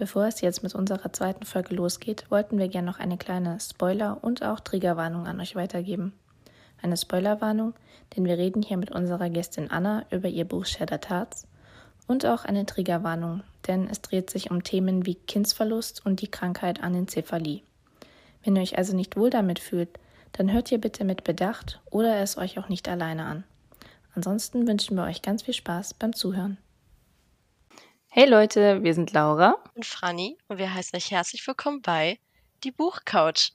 Bevor es jetzt mit unserer zweiten Folge losgeht, wollten wir gerne noch eine kleine Spoiler- und auch Triggerwarnung an euch weitergeben. Eine Spoilerwarnung, denn wir reden hier mit unserer Gästin Anna über ihr Buch Shattered Hearts und auch eine Triggerwarnung, denn es dreht sich um Themen wie Kindsverlust und die Krankheit Anencephalie. Wenn ihr euch also nicht wohl damit fühlt, dann hört ihr bitte mit Bedacht oder es euch auch nicht alleine an. Ansonsten wünschen wir euch ganz viel Spaß beim Zuhören. Hey Leute, wir sind Laura und Franny und wir heißen euch herzlich willkommen bei Die Buchcouch.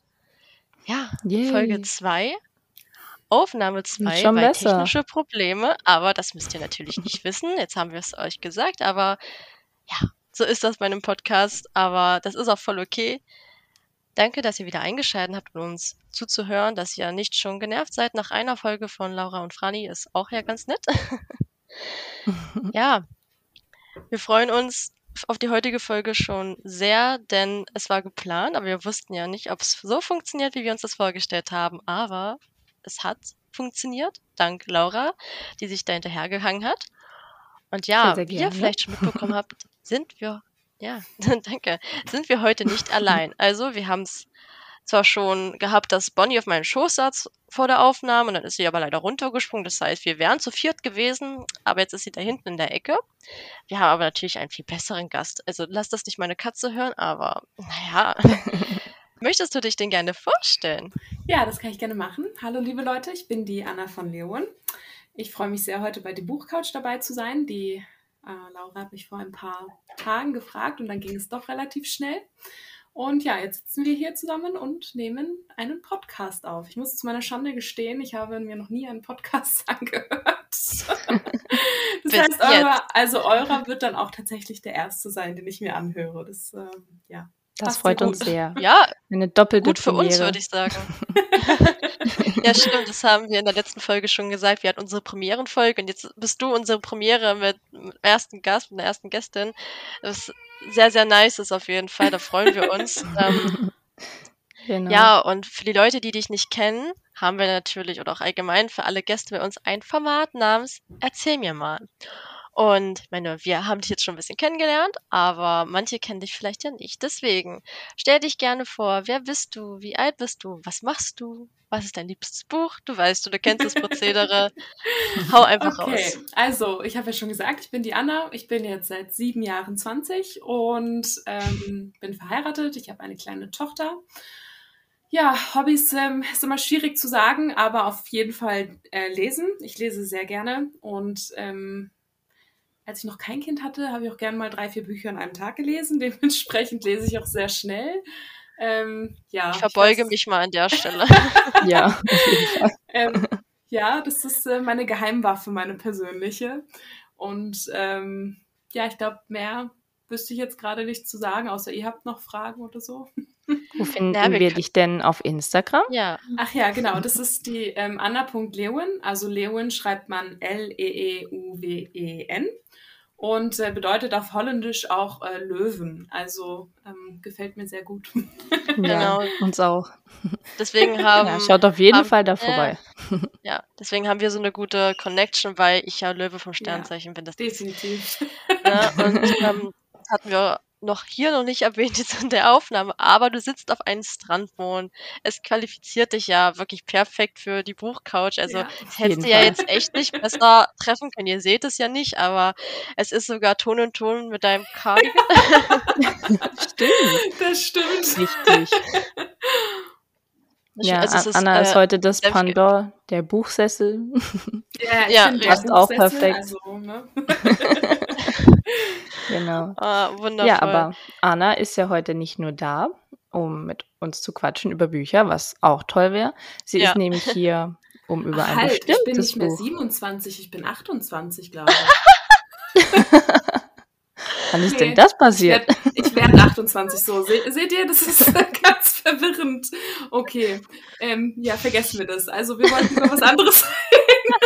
Ja, Yay. Folge 2, Aufnahme 2 bei besser. technische Probleme, aber das müsst ihr natürlich nicht wissen. Jetzt haben wir es euch gesagt, aber ja, so ist das bei einem Podcast, aber das ist auch voll okay. Danke, dass ihr wieder eingeschaltet habt, um uns zuzuhören, dass ihr nicht schon genervt seid nach einer Folge von Laura und Franny, ist auch ja ganz nett. ja, wir freuen uns auf die heutige Folge schon sehr, denn es war geplant, aber wir wussten ja nicht, ob es so funktioniert, wie wir uns das vorgestellt haben. Aber es hat funktioniert, dank Laura, die sich da hinterhergehangen hat. Und ja, wie ihr vielleicht schon mitbekommen habt, sind wir ja, danke. Sind wir heute nicht allein. Also, wir haben es zwar schon gehabt, dass Bonnie auf meinen Schoß saß vor der Aufnahme, und dann ist sie aber leider runtergesprungen. Das heißt, wir wären zu viert gewesen, aber jetzt ist sie da hinten in der Ecke. Wir haben aber natürlich einen viel besseren Gast. Also lass das nicht meine Katze hören, aber naja. Möchtest du dich denn gerne vorstellen? Ja, das kann ich gerne machen. Hallo liebe Leute, ich bin die Anna von Leon. Ich freue mich sehr, heute bei die Buchcouch dabei zu sein. Die äh, Laura hat mich vor ein paar Tagen gefragt und dann ging es doch relativ schnell. Und ja, jetzt sitzen wir hier zusammen und nehmen einen Podcast auf. Ich muss zu meiner Schande gestehen, ich habe mir noch nie einen Podcast angehört. das heißt, eurer, also eurer wird dann auch tatsächlich der erste sein, den ich mir anhöre. Das, äh, ja, das freut uns sehr. Ja, eine doppelte gut für Premiere. uns, würde ich sagen. ja, stimmt, das haben wir in der letzten Folge schon gesagt. Wir hatten unsere Premierenfolge und jetzt bist du unsere Premiere mit dem ersten Gast, mit der ersten Gästin. Das sehr, sehr nice ist auf jeden Fall. Da freuen wir uns. ähm, genau. Ja, und für die Leute, die dich nicht kennen, haben wir natürlich oder auch allgemein für alle Gäste bei uns ein Format namens Erzähl mir mal. Und ich meine, wir haben dich jetzt schon ein bisschen kennengelernt, aber manche kennen dich vielleicht ja nicht. Deswegen stell dich gerne vor. Wer bist du? Wie alt bist du? Was machst du? Was ist dein liebstes Buch? Du weißt, du, du kennst das Prozedere. Hau einfach okay. raus. Also, ich habe ja schon gesagt, ich bin die Anna. Ich bin jetzt seit sieben Jahren 20 und ähm, bin verheiratet. Ich habe eine kleine Tochter. Ja, Hobbys ähm, ist immer schwierig zu sagen, aber auf jeden Fall äh, lesen. Ich lese sehr gerne und ähm, als ich noch kein Kind hatte, habe ich auch gerne mal drei, vier Bücher an einem Tag gelesen. Dementsprechend lese ich auch sehr schnell. Ähm, ja, ich verbeuge ich mich mal an der Stelle. ja, ähm, ja, das ist äh, meine Geheimwaffe, meine persönliche. Und ähm, ja, ich glaube, mehr wüsste ich jetzt gerade nicht zu sagen, außer ihr habt noch Fragen oder so. Wo finden ja, wir, wir dich denn auf Instagram? Ja. Ach ja, genau. Das ist die ähm, Anna.Lewin. Also Lewin schreibt man L-E-E-U-W-E-N und äh, bedeutet auf Holländisch auch äh, Löwen. Also ähm, gefällt mir sehr gut. genau, uns auch. Deswegen haben. Ja, schaut auf jeden haben, Fall da vorbei. Äh, ja, deswegen haben wir so eine gute Connection, weil ich ja Löwe vom Sternzeichen ja, bin. Das definitiv. Ja, und ähm, hatten wir noch hier noch nicht erwähnt jetzt in der Aufnahme, aber du sitzt auf einem Strandwohn. Es qualifiziert dich ja wirklich perfekt für die Buchcouch. Also ja, hättest du ja jetzt echt nicht besser treffen können. Ihr seht es ja nicht, aber es ist sogar Ton und Ton mit deinem Cardigan. stimmt. Das stimmt. Richtig. Ja, also ist, Anna äh, ist heute das Pandor, der Buchsessel. Ja, ja passt auch perfekt. Also, ne? Genau. Ah, wundervoll. Ja, aber Anna ist ja heute nicht nur da, um mit uns zu quatschen über Bücher, was auch toll wäre. Sie ja. ist nämlich hier, um über Ach, ein halt, bestimmtes Ich bin nicht mehr Buch 27, ich bin 28, glaube ich. Wann ist okay. denn das passiert? Ich werde werd 28, so. Se, seht ihr, das ist ganz verwirrend. Okay, ähm, ja, vergessen wir das. Also, wir wollten über was anderes reden.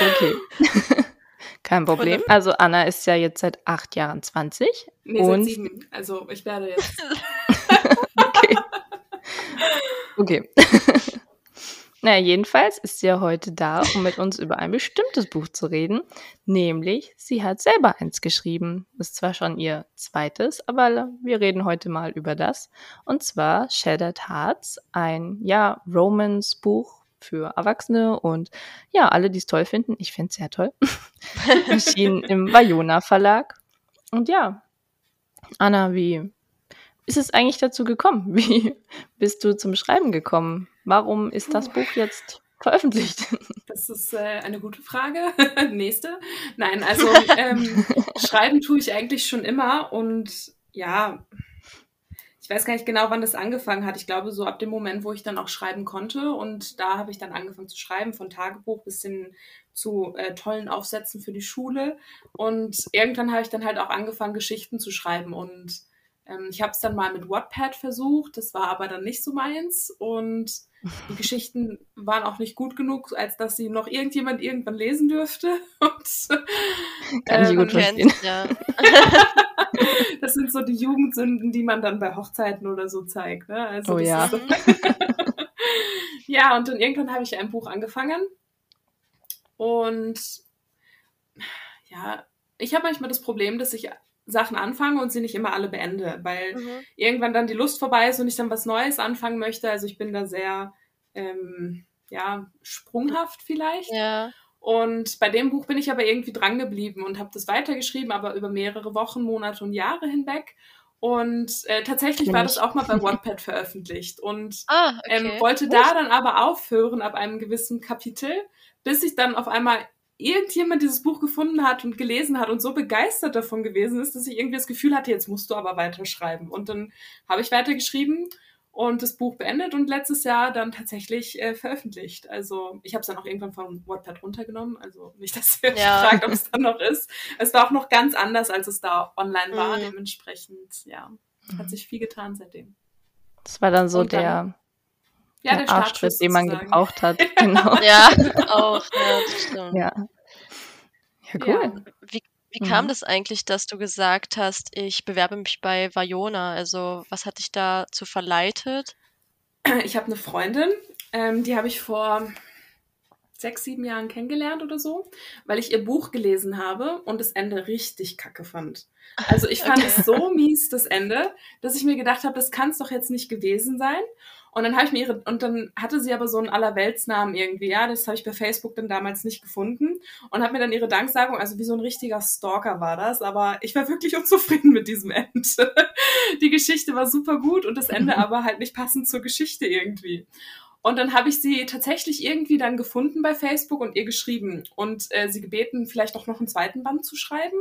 okay. Kein Problem. Also Anna ist ja jetzt seit acht Jahren 20. Nee, und seit sieben. Also ich werde jetzt. okay. Okay. Naja, jedenfalls ist sie ja heute da, um mit uns über ein bestimmtes Buch zu reden. Nämlich, sie hat selber eins geschrieben. Ist zwar schon ihr zweites, aber wir reden heute mal über das. Und zwar Shattered Hearts, ein, ja, Romance-Buch für Erwachsene und ja, alle, die es toll finden. Ich finde es sehr toll. Erschienen im Vajona Verlag. Und ja, Anna, wie ist es eigentlich dazu gekommen? Wie bist du zum Schreiben gekommen? Warum ist das Buch jetzt veröffentlicht? Das ist äh, eine gute Frage. Nächste. Nein, also ähm, schreiben tue ich eigentlich schon immer und ja, weiß gar nicht genau, wann das angefangen hat. Ich glaube, so ab dem Moment, wo ich dann auch schreiben konnte. Und da habe ich dann angefangen zu schreiben, von Tagebuch bis hin zu äh, tollen Aufsätzen für die Schule. Und irgendwann habe ich dann halt auch angefangen, Geschichten zu schreiben. Und ähm, ich habe es dann mal mit Wattpad versucht, das war aber dann nicht so meins. Und die Geschichten waren auch nicht gut genug, als dass sie noch irgendjemand irgendwann lesen dürfte. Und, Kann ich ähm, gut verstehen. Ja. das sind so die Jugendsünden, die man dann bei Hochzeiten oder so zeigt. Ne? Also Oh das ja. so ja, und dann irgendwann habe ich ein Buch angefangen. Und ja, ich habe manchmal das Problem, dass ich Sachen anfange und sie nicht immer alle beende, weil Mhm. irgendwann dann die Lust vorbei ist und ich dann was Neues anfangen möchte. Also ich bin da sehr, ähm, ja, sprunghaft vielleicht. Ja. Und bei dem Buch bin ich aber irgendwie dran geblieben und habe das weitergeschrieben, aber über mehrere Wochen, Monate und Jahre hinweg. Und äh, tatsächlich war das auch mal bei Wattpad veröffentlicht und Ah, okay. ähm, wollte da dann aber aufhören ab einem gewissen Kapitel, bis ich dann auf einmal irgendjemand dieses Buch gefunden hat und gelesen hat und so begeistert davon gewesen ist, dass ich irgendwie das Gefühl hatte, jetzt musst du aber weiterschreiben. Und dann habe ich weitergeschrieben und das Buch beendet und letztes Jahr dann tatsächlich äh, veröffentlicht. Also ich habe es dann auch irgendwann von Wattpad runtergenommen. Also nicht, dass ihr Ja. fragt, ob es dann noch ist. Es war auch noch ganz anders, als es da online war. Mhm. Dementsprechend, ja, hat sich viel getan seitdem. Das war dann so dann- der, Ja, der der Arschtritt, den man gebraucht hat. Genau. Ja, auch. Ja, das stimmt. Ja. Ja, cool. Wie, wie kam Mhm. das eigentlich, dass du gesagt hast, ich bewerbe mich bei Vajona? Also, was hat dich dazu verleitet? Ich habe eine Freundin, ähm, die habe ich vor sechs, sieben Jahren kennengelernt oder so, weil ich ihr Buch gelesen habe und das Ende richtig kacke fand. Also ich fand Okay. es so mies, das Ende, dass ich mir gedacht habe, das kann es doch jetzt nicht gewesen sein. Und dann habe ich mir ihre, und dann hatte sie aber so einen Allerweltsnamen irgendwie, ja, das habe ich bei Facebook dann damals nicht gefunden und habe mir dann ihre Danksagung, also wie so ein richtiger Stalker war das, aber ich war wirklich unzufrieden mit diesem Ende. Die Geschichte war super gut und das Ende aber halt nicht passend zur Geschichte irgendwie. Und dann habe ich sie tatsächlich irgendwie dann gefunden bei Facebook und ihr geschrieben und äh, sie gebeten, vielleicht auch noch einen zweiten Band zu schreiben,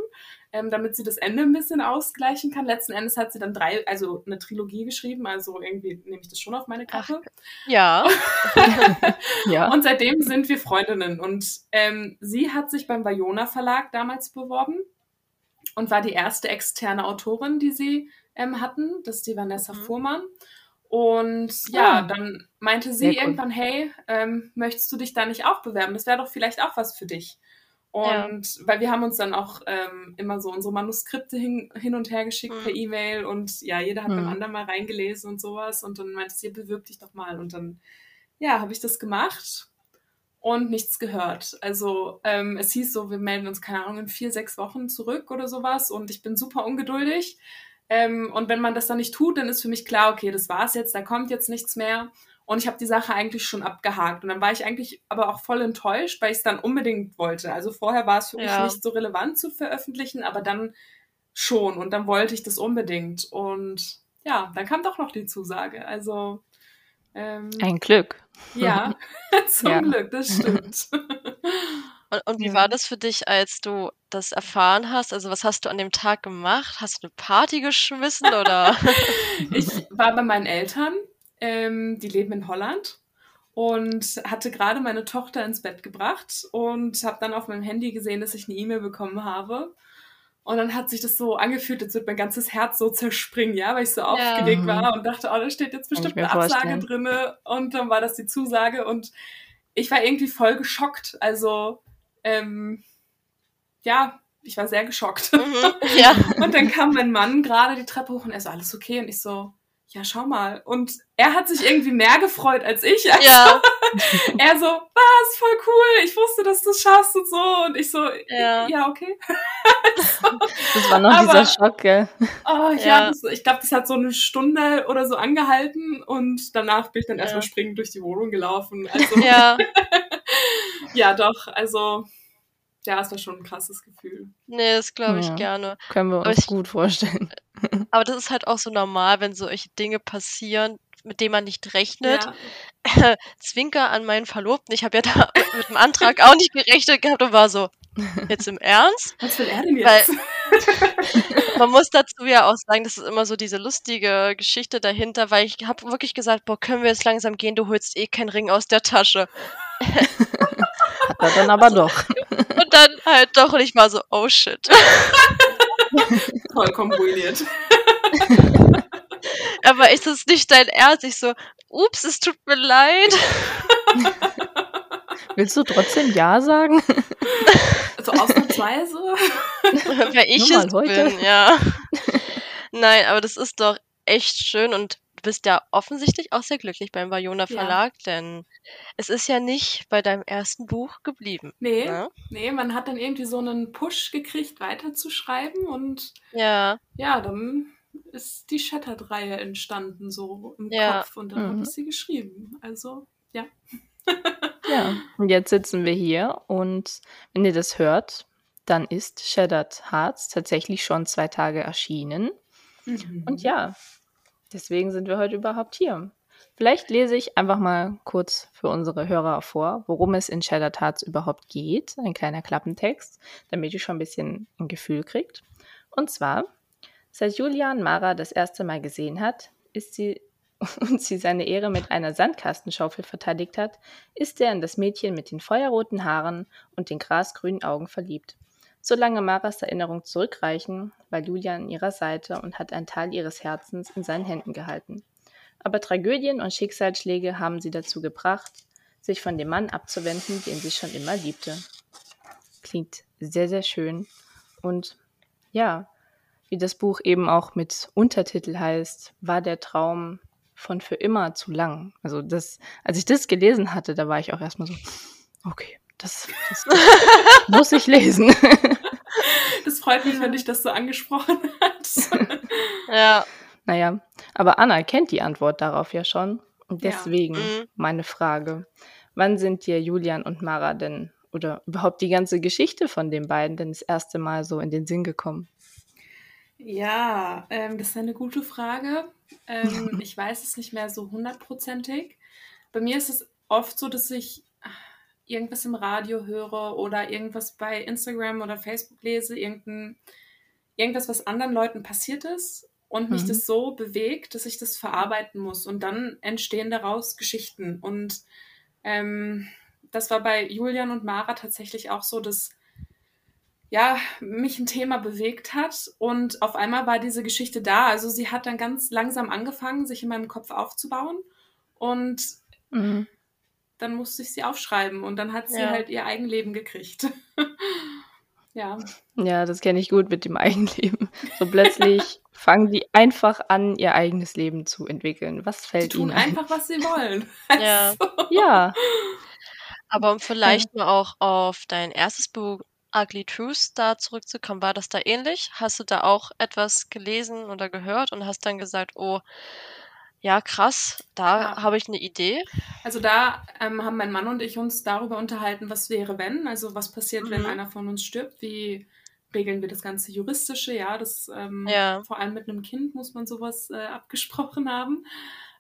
ähm, damit sie das Ende ein bisschen ausgleichen kann. Letzten Endes hat sie dann drei, also eine Trilogie geschrieben, also irgendwie nehme ich das schon auf meine Kappe. Ja. Ja. Und seitdem sind wir Freundinnen. Und ähm, sie hat sich beim Vajona Verlag damals beworben und war die erste externe Autorin, die sie ähm, hatten. Das ist die Vanessa Mhm. Fuhrmann. Und ja, Ah. dann meinte Sehr sie cool. irgendwann, hey, ähm, möchtest du dich da nicht auch bewerben? Das wäre doch vielleicht auch was für dich. Ja. Und weil wir haben uns dann auch ähm, immer so unsere Manuskripte hin, hin und her geschickt Mhm. per E-Mail und ja, jeder hat beim Mhm. anderen mal reingelesen und sowas. Und dann meinte sie, bewirb dich doch mal. Und dann, ja, habe ich das gemacht und nichts gehört. Also ähm, es hieß so, wir melden uns, keine Ahnung, in vier, sechs Wochen zurück oder sowas. Und ich bin super ungeduldig. Ähm, und wenn man das dann nicht tut, dann ist für mich klar, okay, das war's jetzt, da kommt jetzt nichts mehr. Und ich habe die Sache eigentlich schon abgehakt. Und dann war ich eigentlich aber auch voll enttäuscht, weil ich es dann unbedingt wollte. Also vorher war es für mich Ja. nicht so relevant zu veröffentlichen, aber dann schon. Und dann wollte ich das unbedingt. Und ja, dann kam doch noch die Zusage. Also ähm, Ein Glück. ja, zum Ja. Glück, das stimmt. Und, und wie Ja. war das für dich, als du das erfahren hast? Also, was hast du an dem Tag gemacht? Hast du eine Party geschmissen oder? Ich war bei meinen Eltern, ähm, die leben in Holland und hatte gerade meine Tochter ins Bett gebracht und habe dann auf meinem Handy gesehen, dass ich eine E-Mail bekommen habe. Und dann hat sich das so angefühlt, als würde mein ganzes Herz so zerspringen, ja, weil ich so aufgeregt Mhm. war und dachte, oh, da steht jetzt bestimmt eine Absage vorstellen. drinne. Und dann war das die Zusage und ich war irgendwie voll geschockt. Also, ähm, ja, ich war sehr geschockt. mhm. Ja. Und dann kam mein Mann gerade die Treppe hoch und er so, alles okay? Und ich so, ja, schau mal. Und er hat sich irgendwie mehr gefreut als ich. Also, Ja. er so, was, voll cool, ich wusste, dass du es schaffst und so. Und ich so, Ja. ja, okay. Das war noch Aber- dieser Schock, gell? Oh, ja, Ja. Das, ich glaube, das hat so eine Stunde oder so angehalten und danach bin ich dann Ja. erstmal springend durch die Wohnung gelaufen. Also, Ja, ja, doch, also, ja, es war schon ein krasses Gefühl. nee, das glaube ich Ja. gerne. Können wir Aber uns ich- gut vorstellen. Aber das ist halt auch so normal, wenn solche Dinge passieren, mit denen man nicht rechnet. Ja. Zwinker an meinen Verlobten. Ich habe ja da mit dem Antrag auch nicht gerechnet gehabt und war so, jetzt im Ernst? Was will er denn Weil- jetzt? Man muss dazu ja auch sagen, das ist immer so diese lustige Geschichte dahinter, weil ich habe wirklich gesagt, boah, können wir jetzt langsam gehen, du holst eh keinen Ring aus der Tasche. Hat er dann aber doch. Und dann halt doch und ich war so, oh shit. Vollkommen ruiniert. Aber ist das nicht dein Ernst? Ich so, ups, es tut mir leid. Willst du trotzdem Ja sagen? Also ausnahmsweise. Wer ich Nur mal es heute. bin, ja. Nein, aber das ist doch echt schön und du bist ja offensichtlich auch sehr glücklich beim Vajona Ja. Verlag, denn es ist ja nicht bei deinem ersten Buch geblieben. Nee, Ne? nee, man hat dann irgendwie so einen Push gekriegt, weiterzuschreiben und Ja, ja, dann ist die Shattered-Reihe entstanden, so im Ja. Kopf und dann Mhm. habe ich sie geschrieben. Also, ja. Ja. Und jetzt sitzen wir hier und wenn ihr das hört, dann ist Shattered Hearts tatsächlich schon zwei Tage erschienen. Mhm. Und ja, deswegen sind wir heute überhaupt hier. Vielleicht lese ich einfach mal kurz für unsere Hörer vor, worum es in Shattered Hearts überhaupt geht. Ein kleiner Klappentext, damit ihr schon ein bisschen ein Gefühl kriegt. Und zwar, seit Julian Mara das erste Mal gesehen hat, ist sie und sie seine Ehre mit einer Sandkastenschaufel verteidigt hat, ist er in das Mädchen mit den feuerroten Haaren und den grasgrünen Augen verliebt. Solange Maras Erinnerungen zurückreichen, war Julian an ihrer Seite und hat einen Teil ihres Herzens in seinen Händen gehalten. Aber Tragödien und Schicksalsschläge haben sie dazu gebracht, sich von dem Mann abzuwenden, den sie schon immer liebte. Klingt sehr, sehr schön. Und ja, wie das Buch eben auch mit Untertitel heißt, war der Traum von für immer zu lang. Also das, als ich das gelesen hatte, da war ich auch erstmal so, okay, das, das muss ich lesen. Das freut mich, wenn dich das so angesprochen hat. ja. Naja, aber Anna kennt die Antwort darauf ja schon. Und Ja. deswegen Mhm. meine Frage. Wann sind dir Julian und Mara denn oder überhaupt die ganze Geschichte von den beiden denn das erste Mal so in den Sinn gekommen? Ja, ähm, das ist eine gute Frage. Ähm, ich weiß es nicht mehr so hundertprozentig. Bei mir ist es oft so, dass ich irgendwas im Radio höre oder irgendwas bei Instagram oder Facebook lese, irgendein, irgendwas, was anderen Leuten passiert ist und mich Mhm. das so bewegt, dass ich das verarbeiten muss. Und dann entstehen daraus Geschichten. Und ähm, das war bei Julian und Mara tatsächlich auch so, dass ja, mich ein Thema bewegt hat und auf einmal war diese Geschichte da. Also sie hat dann ganz langsam angefangen, sich in meinem Kopf aufzubauen und Mhm. Dann musste ich sie aufschreiben und dann hat sie Ja. halt ihr Eigenleben gekriegt. ja, Ja, das kenne ich gut mit dem Eigenleben. So plötzlich fangen die einfach an, ihr eigenes Leben zu entwickeln. Was die fällt tun ihnen ein? einfach, was sie wollen. Ja. Also, Ja, Aber um vielleicht mal auch auf dein erstes Buch Ugly Truths da zurückzukommen, war das da ähnlich? Hast du da auch etwas gelesen oder gehört und hast dann gesagt, oh, ja, krass, da Ja. habe ich eine Idee. Also da ähm, haben mein Mann und ich uns darüber unterhalten, was wäre wenn, also was passiert, wenn Mhm. einer von uns stirbt, wie regeln wir das ganze Juristische, ja, das ähm, Ja. vor allem mit einem Kind muss man sowas äh, abgesprochen haben,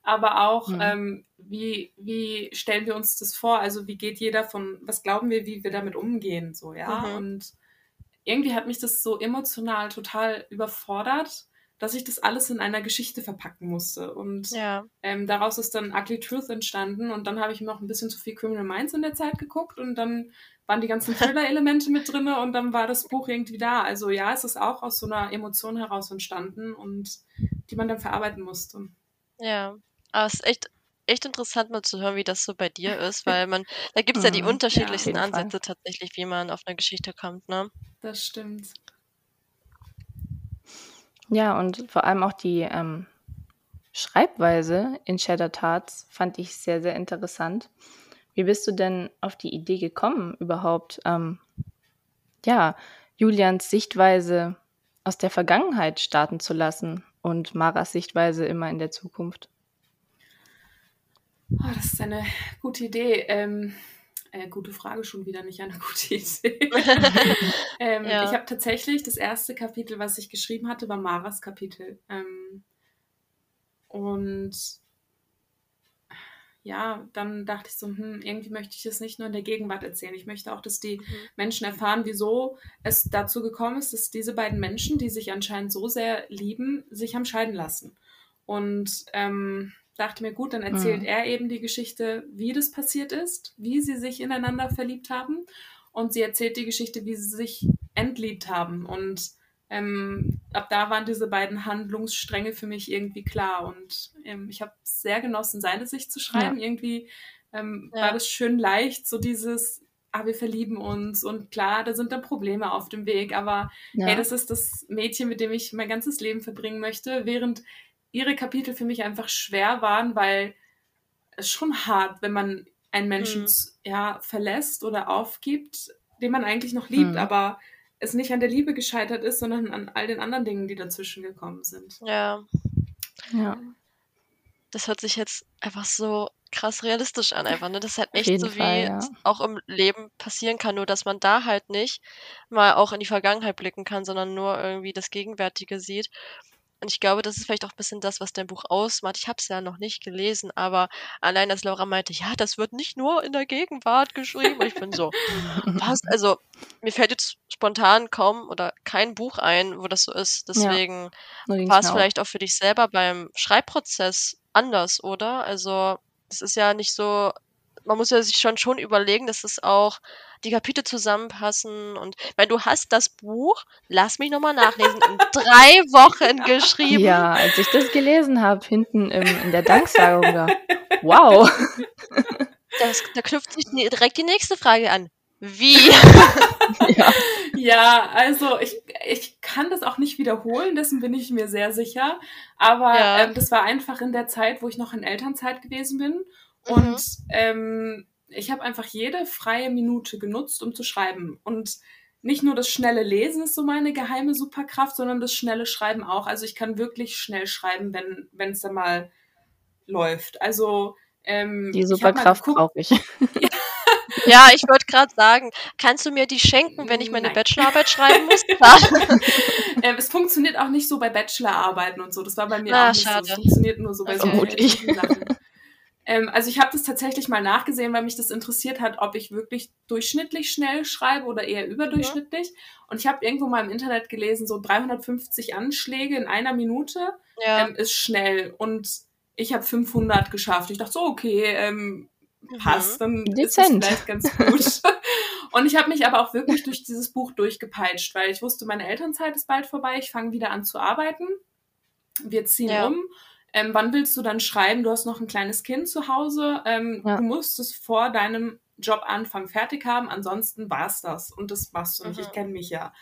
aber auch Mhm. ähm, wie, wie stellen wir uns das vor, also wie geht jeder von, was glauben wir, wie wir damit umgehen, so, ja, Mhm. und irgendwie hat mich das so emotional total überfordert, dass ich das alles in einer Geschichte verpacken musste und Ja. ähm, daraus ist dann Ugly Truth entstanden und dann habe ich noch ein bisschen zu viel Criminal Minds in der Zeit geguckt und dann waren die ganzen Thriller-Elemente mit drin und dann war das Buch irgendwie da. Also ja, es ist auch aus so einer Emotion heraus entstanden und die man dann verarbeiten musste. Ja, aber es ist echt, echt interessant mal zu hören, wie das so bei dir ist, weil man, da gibt es ja die Mhm, ja, unterschiedlichsten auf jeden Fall. Ansätze tatsächlich, wie man auf eine Geschichte kommt, ne? Das stimmt. Ja, und vor allem auch die ähm, Schreibweise in Shattered Tarts fand ich sehr, sehr interessant. Wie bist du denn auf die Idee gekommen, überhaupt, ähm, ja, Julians Sichtweise aus der Vergangenheit starten zu lassen und Maras Sichtweise immer in der Zukunft? Oh, das ist eine gute Idee. Ähm, äh, gute Frage schon wieder, nicht eine gute Idee. ähm, ja. Ich habe tatsächlich das erste Kapitel, was ich geschrieben hatte, war Maras Kapitel. Ähm, und ja, dann dachte ich so, hm, irgendwie möchte ich das nicht nur in der Gegenwart erzählen. Ich möchte auch, dass die mhm. Menschen erfahren, wieso es dazu gekommen ist, dass diese beiden Menschen, die sich anscheinend so sehr lieben, sich haben scheiden lassen. Und ähm, dachte mir, gut, dann erzählt mhm. er eben die Geschichte, wie das passiert ist, wie sie sich ineinander verliebt haben. Und sie erzählt die Geschichte, wie sie sich entliebt haben. Und ähm, ab da waren diese beiden Handlungsstränge für mich irgendwie klar. Und ähm, ich habe sehr genossen, seine Sicht zu schreiben. Ja. Irgendwie ähm, ja. war das schön leicht, so dieses, ah, wir verlieben uns und klar, da sind dann Probleme auf dem Weg, aber ja. hey, das ist das Mädchen, mit dem ich mein ganzes Leben verbringen möchte, während ihre Kapitel für mich einfach schwer waren, weil es schon hart, wenn man einen Menschen mhm. ja verlässt oder aufgibt, den man eigentlich noch liebt, mhm. aber es nicht an der Liebe gescheitert ist, sondern an all den anderen Dingen, die dazwischen gekommen sind. Ja. Ja. Das hört sich jetzt einfach so krass realistisch an, einfach, ne? Das ist halt echt so, wie Fall, ja. auch im Leben passieren kann, nur dass man da halt nicht mal auch in die Vergangenheit blicken kann, sondern nur irgendwie das Gegenwärtige sieht. Und ich glaube, das ist vielleicht auch ein bisschen das, was dein Buch ausmacht. Ich habe es ja noch nicht gelesen, aber allein, dass Laura meinte, ja, das wird nicht nur in der Gegenwart geschrieben. Und ich bin so, was? Also, mir fällt jetzt spontan kaum oder kein Buch ein, wo das so ist. Deswegen ja, war es vielleicht auch für dich selber beim Schreibprozess anders, oder? Also, es ist ja nicht so man muss ja sich schon schon überlegen, dass es auch die Kapitel zusammenpassen und weil du hast das Buch, lass mich nochmal nachlesen, in drei Wochen geschrieben. Ja, als ich das gelesen habe, hinten im, in der Danksagung da. Wow. Das, da knüpft sich direkt die nächste Frage an. Wie? ja. ja, also ich, ich kann das auch nicht wiederholen, dessen bin ich mir sehr sicher. Aber ja. ähm, das war einfach in der Zeit, wo ich noch in Elternzeit gewesen bin. Und mhm. ähm, ich habe einfach jede freie Minute genutzt, um zu schreiben. Und nicht nur das schnelle Lesen ist so meine geheime Superkraft, sondern das schnelle Schreiben auch. Also ich kann wirklich schnell schreiben, wenn es dann mal läuft. Also ähm, die Superkraft brauche ich. ja, ich wollte gerade sagen, kannst du mir die schenken, wenn ich meine Nein. Bachelorarbeit schreiben muss? ähm, es funktioniert auch nicht so bei Bachelorarbeiten und so. Das war bei mir ah, auch nicht schade. so. Es funktioniert nur so bei also so Sachen. Ähm, also ich habe das tatsächlich mal nachgesehen, weil mich das interessiert hat, ob ich wirklich durchschnittlich schnell schreibe oder eher überdurchschnittlich. Ja. Und ich habe irgendwo mal im Internet gelesen, so 350 Anschläge in einer Minute ja. ähm, ist schnell. Und ich habe 500 geschafft. Ich dachte so, okay, ähm, mhm. passt, dann Dezent. ist es vielleicht ganz gut. und ich habe mich aber auch wirklich durch dieses Buch durchgepeitscht, weil ich wusste, meine Elternzeit ist bald vorbei. Ich fange wieder an zu arbeiten. Wir ziehen ja. um ähm, wann willst du dann schreiben? Du hast noch ein kleines Kind zu Hause. Ähm, ja. Du musst es vor deinem Jobanfang fertig haben, ansonsten war es das. Und das machst du nicht. Mhm. Ich kenne mich ja.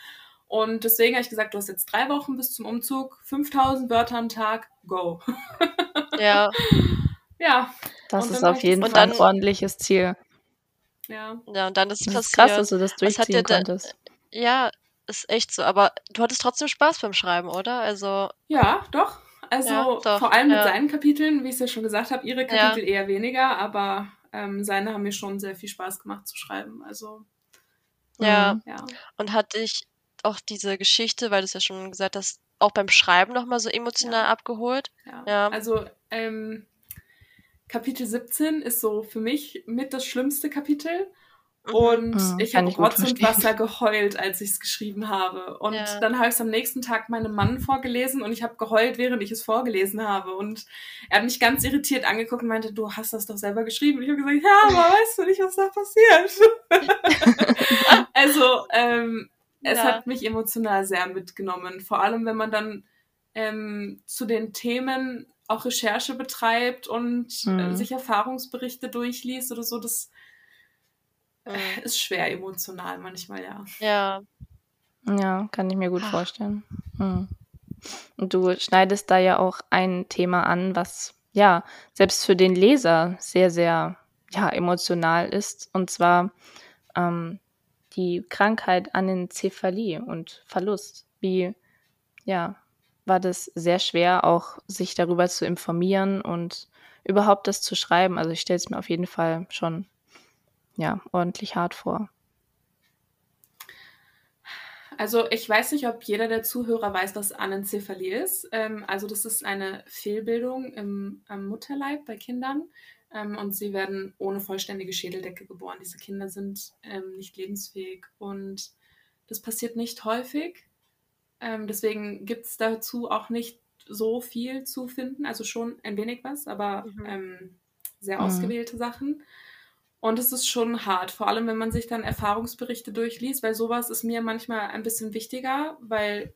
Und deswegen habe ich gesagt, du hast jetzt drei Wochen bis zum Umzug, 5000 Wörter am Tag, go. ja. Ja. Das ist auf jeden Fall ein ordentliches Ziel. Ja. Ja, und dann ist es das ist krass, dass du das durchziehen konntest. Ja, ist echt so. Aber du hattest trotzdem Spaß beim Schreiben, oder? Also. Ja, doch. Also ja, vor allem mit ja. seinen Kapiteln, wie ich es ja schon gesagt habe, ihre Kapitel ja. eher weniger, aber ähm, seine haben mir schon sehr viel Spaß gemacht zu schreiben. Also ja. Ja. Und hat dich auch diese Geschichte, weil du es ja schon gesagt hast, auch beim Schreiben nochmal so emotional abgeholt? Ja. Also ähm, Kapitel 17 ist so für mich mit das schlimmste Kapitel. Mhm. Und mhm, ich habe Rotz und Wasser geheult, als ich es geschrieben habe. Und ja. dann habe ich es am nächsten Tag meinem Mann vorgelesen und ich habe geheult, während ich es vorgelesen habe. Und er hat mich ganz irritiert angeguckt und meinte, du hast das doch selber geschrieben. Und ich habe gesagt, ja, aber weißt du nicht, was da passiert? also, ähm, es ja. hat mich emotional sehr mitgenommen. Vor allem, wenn man dann ähm, zu den Themen auch Recherche betreibt und äh, mhm. äh, sich Erfahrungsberichte durchliest oder so. Das äh, ist schwer emotional manchmal, ja. Ja. Ja, kann ich mir gut ah. vorstellen. Hm. Und du schneidest da ja auch ein Thema an, was ja selbst für den Leser sehr, sehr ja, emotional ist. Und zwar ähm, die Krankheit Anencephalie und Verlust. Wie, ja, war das sehr schwer, auch sich darüber zu informieren und überhaupt das zu schreiben. Also ich stelle es mir auf jeden Fall schon, ja, ordentlich hart vor. Also ich weiß nicht, ob jeder der Zuhörer weiß, was Anencephalie ist. Ähm, also das ist eine Fehlbildung im, im Mutterleib bei Kindern ähm, und sie werden ohne vollständige Schädeldecke geboren. Diese Kinder sind ähm, nicht lebensfähig und das passiert nicht häufig. Ähm, deswegen gibt es dazu auch nicht so viel zu finden, also schon ein wenig was, aber mhm. Ähm, sehr mhm. ausgewählte Sachen. Und es ist schon hart, vor allem wenn man sich dann Erfahrungsberichte durchliest, weil sowas ist mir manchmal ein bisschen wichtiger, weil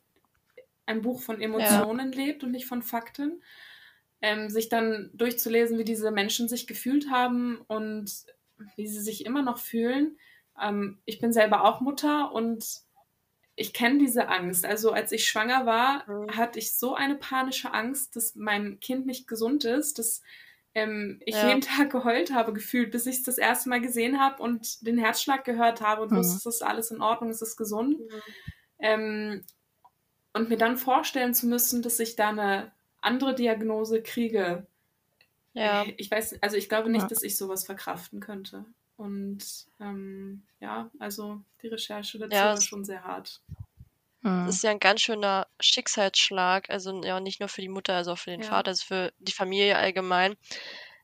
ein Buch von Emotionen ja. lebt und nicht von Fakten. Ähm, sich dann durchzulesen, wie diese Menschen sich gefühlt haben und wie sie sich immer noch fühlen. Ähm, ich bin selber auch Mutter und ich kenne diese Angst. Also als ich schwanger war, mhm. hatte ich so eine panische Angst, dass mein Kind nicht gesund ist, dass ähm, ich ja. jeden Tag geheult habe, gefühlt, bis ich es das erste Mal gesehen habe und den Herzschlag gehört habe und mhm. wusste, es ist alles in Ordnung, es ist gesund. Mhm. Ähm, und mir dann vorstellen zu müssen, dass ich da eine andere Diagnose kriege. Ja. Ich weiß, also ich glaube nicht, ja. dass ich sowas verkraften könnte. Und ähm, ja, also die Recherche dazu ja, war schon sehr hart. Das ist ja ein ganz schöner Schicksalsschlag, also ja nicht nur für die Mutter, also auch für den ja. Vater, also für die Familie allgemein.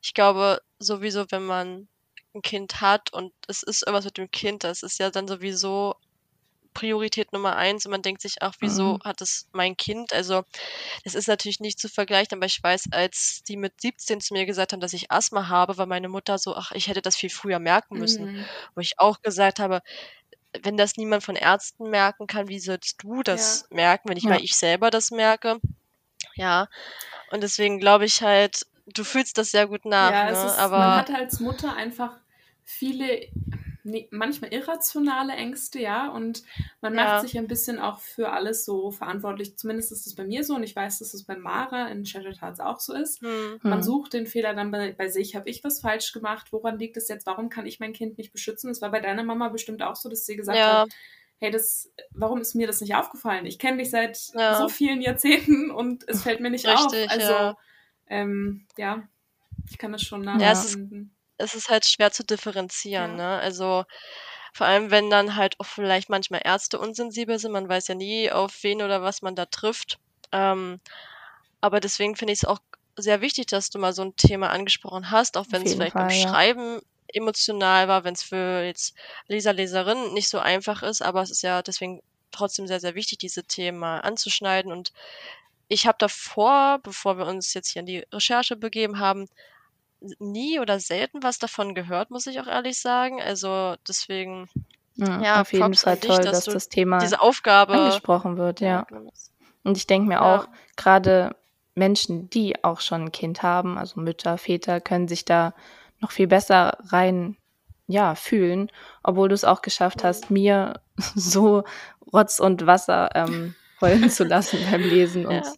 Ich glaube sowieso, wenn man ein Kind hat und es ist irgendwas mit dem Kind, das ist ja dann sowieso Priorität Nummer eins und man denkt sich, ach, wieso mhm. hat es mein Kind? Also, es ist natürlich nicht zu vergleichen, aber ich weiß, als die mit 17 zu mir gesagt haben, dass ich Asthma habe, war meine Mutter so, ach, ich hätte das viel früher merken müssen. Mhm. Wo ich auch gesagt habe, wenn das niemand von Ärzten merken kann, wie sollst du das ja. merken, wenn ich ja. mal ich selber das merke? Ja. Und deswegen glaube ich halt, du fühlst das sehr gut nach. Ja, ne? ist, aber man hat als Mutter einfach viele manchmal irrationale Ängste, ja, und man ja. macht sich ein bisschen auch für alles so verantwortlich. Zumindest ist es bei mir so und ich weiß, dass es bei Mara in Shattered Hearts auch so ist. Mhm. Man hm. sucht den Fehler dann bei, bei sich. Habe ich was falsch gemacht? Woran liegt es jetzt? Warum kann ich mein Kind nicht beschützen? Es war bei deiner Mama bestimmt auch so, dass sie gesagt ja. hat, hey, das, warum ist mir das nicht aufgefallen? Ich kenne dich seit ja. so vielen Jahrzehnten und es fällt mir nicht Richtig, auf. Also, ja. Ähm, ja, ich kann das schon nachempfinden es ist halt schwer zu differenzieren, Ja. ne? Also, vor allem, wenn dann halt auch vielleicht manchmal Ärzte unsensibel sind. Man weiß ja nie, auf wen oder was man da trifft. Ähm, aber deswegen finde ich es auch sehr wichtig, dass du mal so ein Thema angesprochen hast, auch wenn es vielleicht beim ja. Schreiben emotional war, wenn es für jetzt Leser, Leserinnen nicht so einfach ist, aber es ist ja deswegen trotzdem sehr, sehr wichtig, diese Themen mal anzuschneiden. Und ich habe davor, bevor wir uns jetzt hier in die Recherche begeben haben, nie oder selten was davon gehört, muss ich auch ehrlich sagen. Also deswegen, ja, ja auf jeden Fall toll, dass, dass das Thema diese Aufgabe angesprochen wird, ja. Und ich denke mir ja. auch, gerade Menschen, die auch schon ein Kind haben, also Mütter, Väter, können sich da noch viel besser rein ja, fühlen, obwohl du es auch geschafft hast, mir so Rotz und Wasser ähm, heulen zu lassen beim Lesen. Und ja,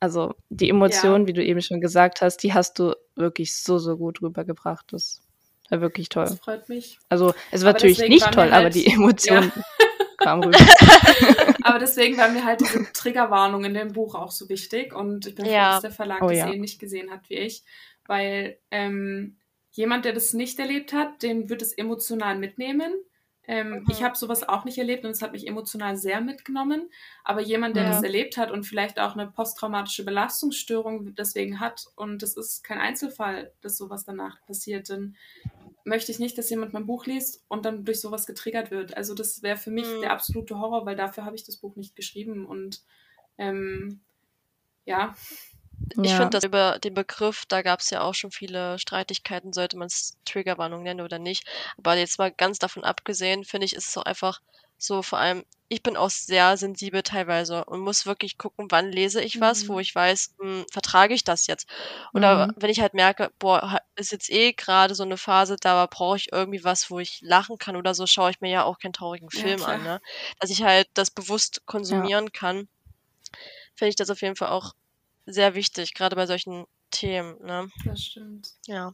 also die Emotionen, ja. wie du eben schon gesagt hast, die hast du wirklich so, so gut rübergebracht. Das war wirklich toll. Das freut mich. Also es war aber natürlich nicht toll, halt, aber die Emotionen ja. kamen rüber. aber deswegen war mir halt diese Triggerwarnung in dem Buch auch so wichtig. Und ich bin ja. froh, dass der Verlag oh, das ja. ähnlich gesehen hat wie ich. Weil ähm, jemand, der das nicht erlebt hat, den wird es emotional mitnehmen. Ähm, mhm. Ich habe sowas auch nicht erlebt und es hat mich emotional sehr mitgenommen. Aber jemand, der ja. das erlebt hat und vielleicht auch eine posttraumatische Belastungsstörung deswegen hat und das ist kein Einzelfall, dass sowas danach passiert, dann möchte ich nicht, dass jemand mein Buch liest und dann durch sowas getriggert wird. Also das wäre für mich mhm. der absolute Horror, weil dafür habe ich das Buch nicht geschrieben und ähm, ja, ich ja. finde das über den Begriff, da gab es ja auch schon viele Streitigkeiten, sollte man es Triggerwarnung nennen oder nicht. Aber jetzt mal ganz davon abgesehen, finde ich, ist es auch einfach so, vor allem, ich bin auch sehr sensibel teilweise und muss wirklich gucken, wann lese ich was, mhm. wo ich weiß, mh, hm, vertrage ich das jetzt. Oder mhm. wenn ich halt merke, boah, ist jetzt eh gerade so eine Phase, da brauche ich irgendwie was, wo ich lachen kann oder so, schaue ich mir ja auch keinen traurigen Film ja, an, ne? Dass ich halt das bewusst konsumieren ja. kann finde ich das auf jeden Fall auch sehr wichtig, gerade bei solchen Themen. Ne? Das stimmt. Ja.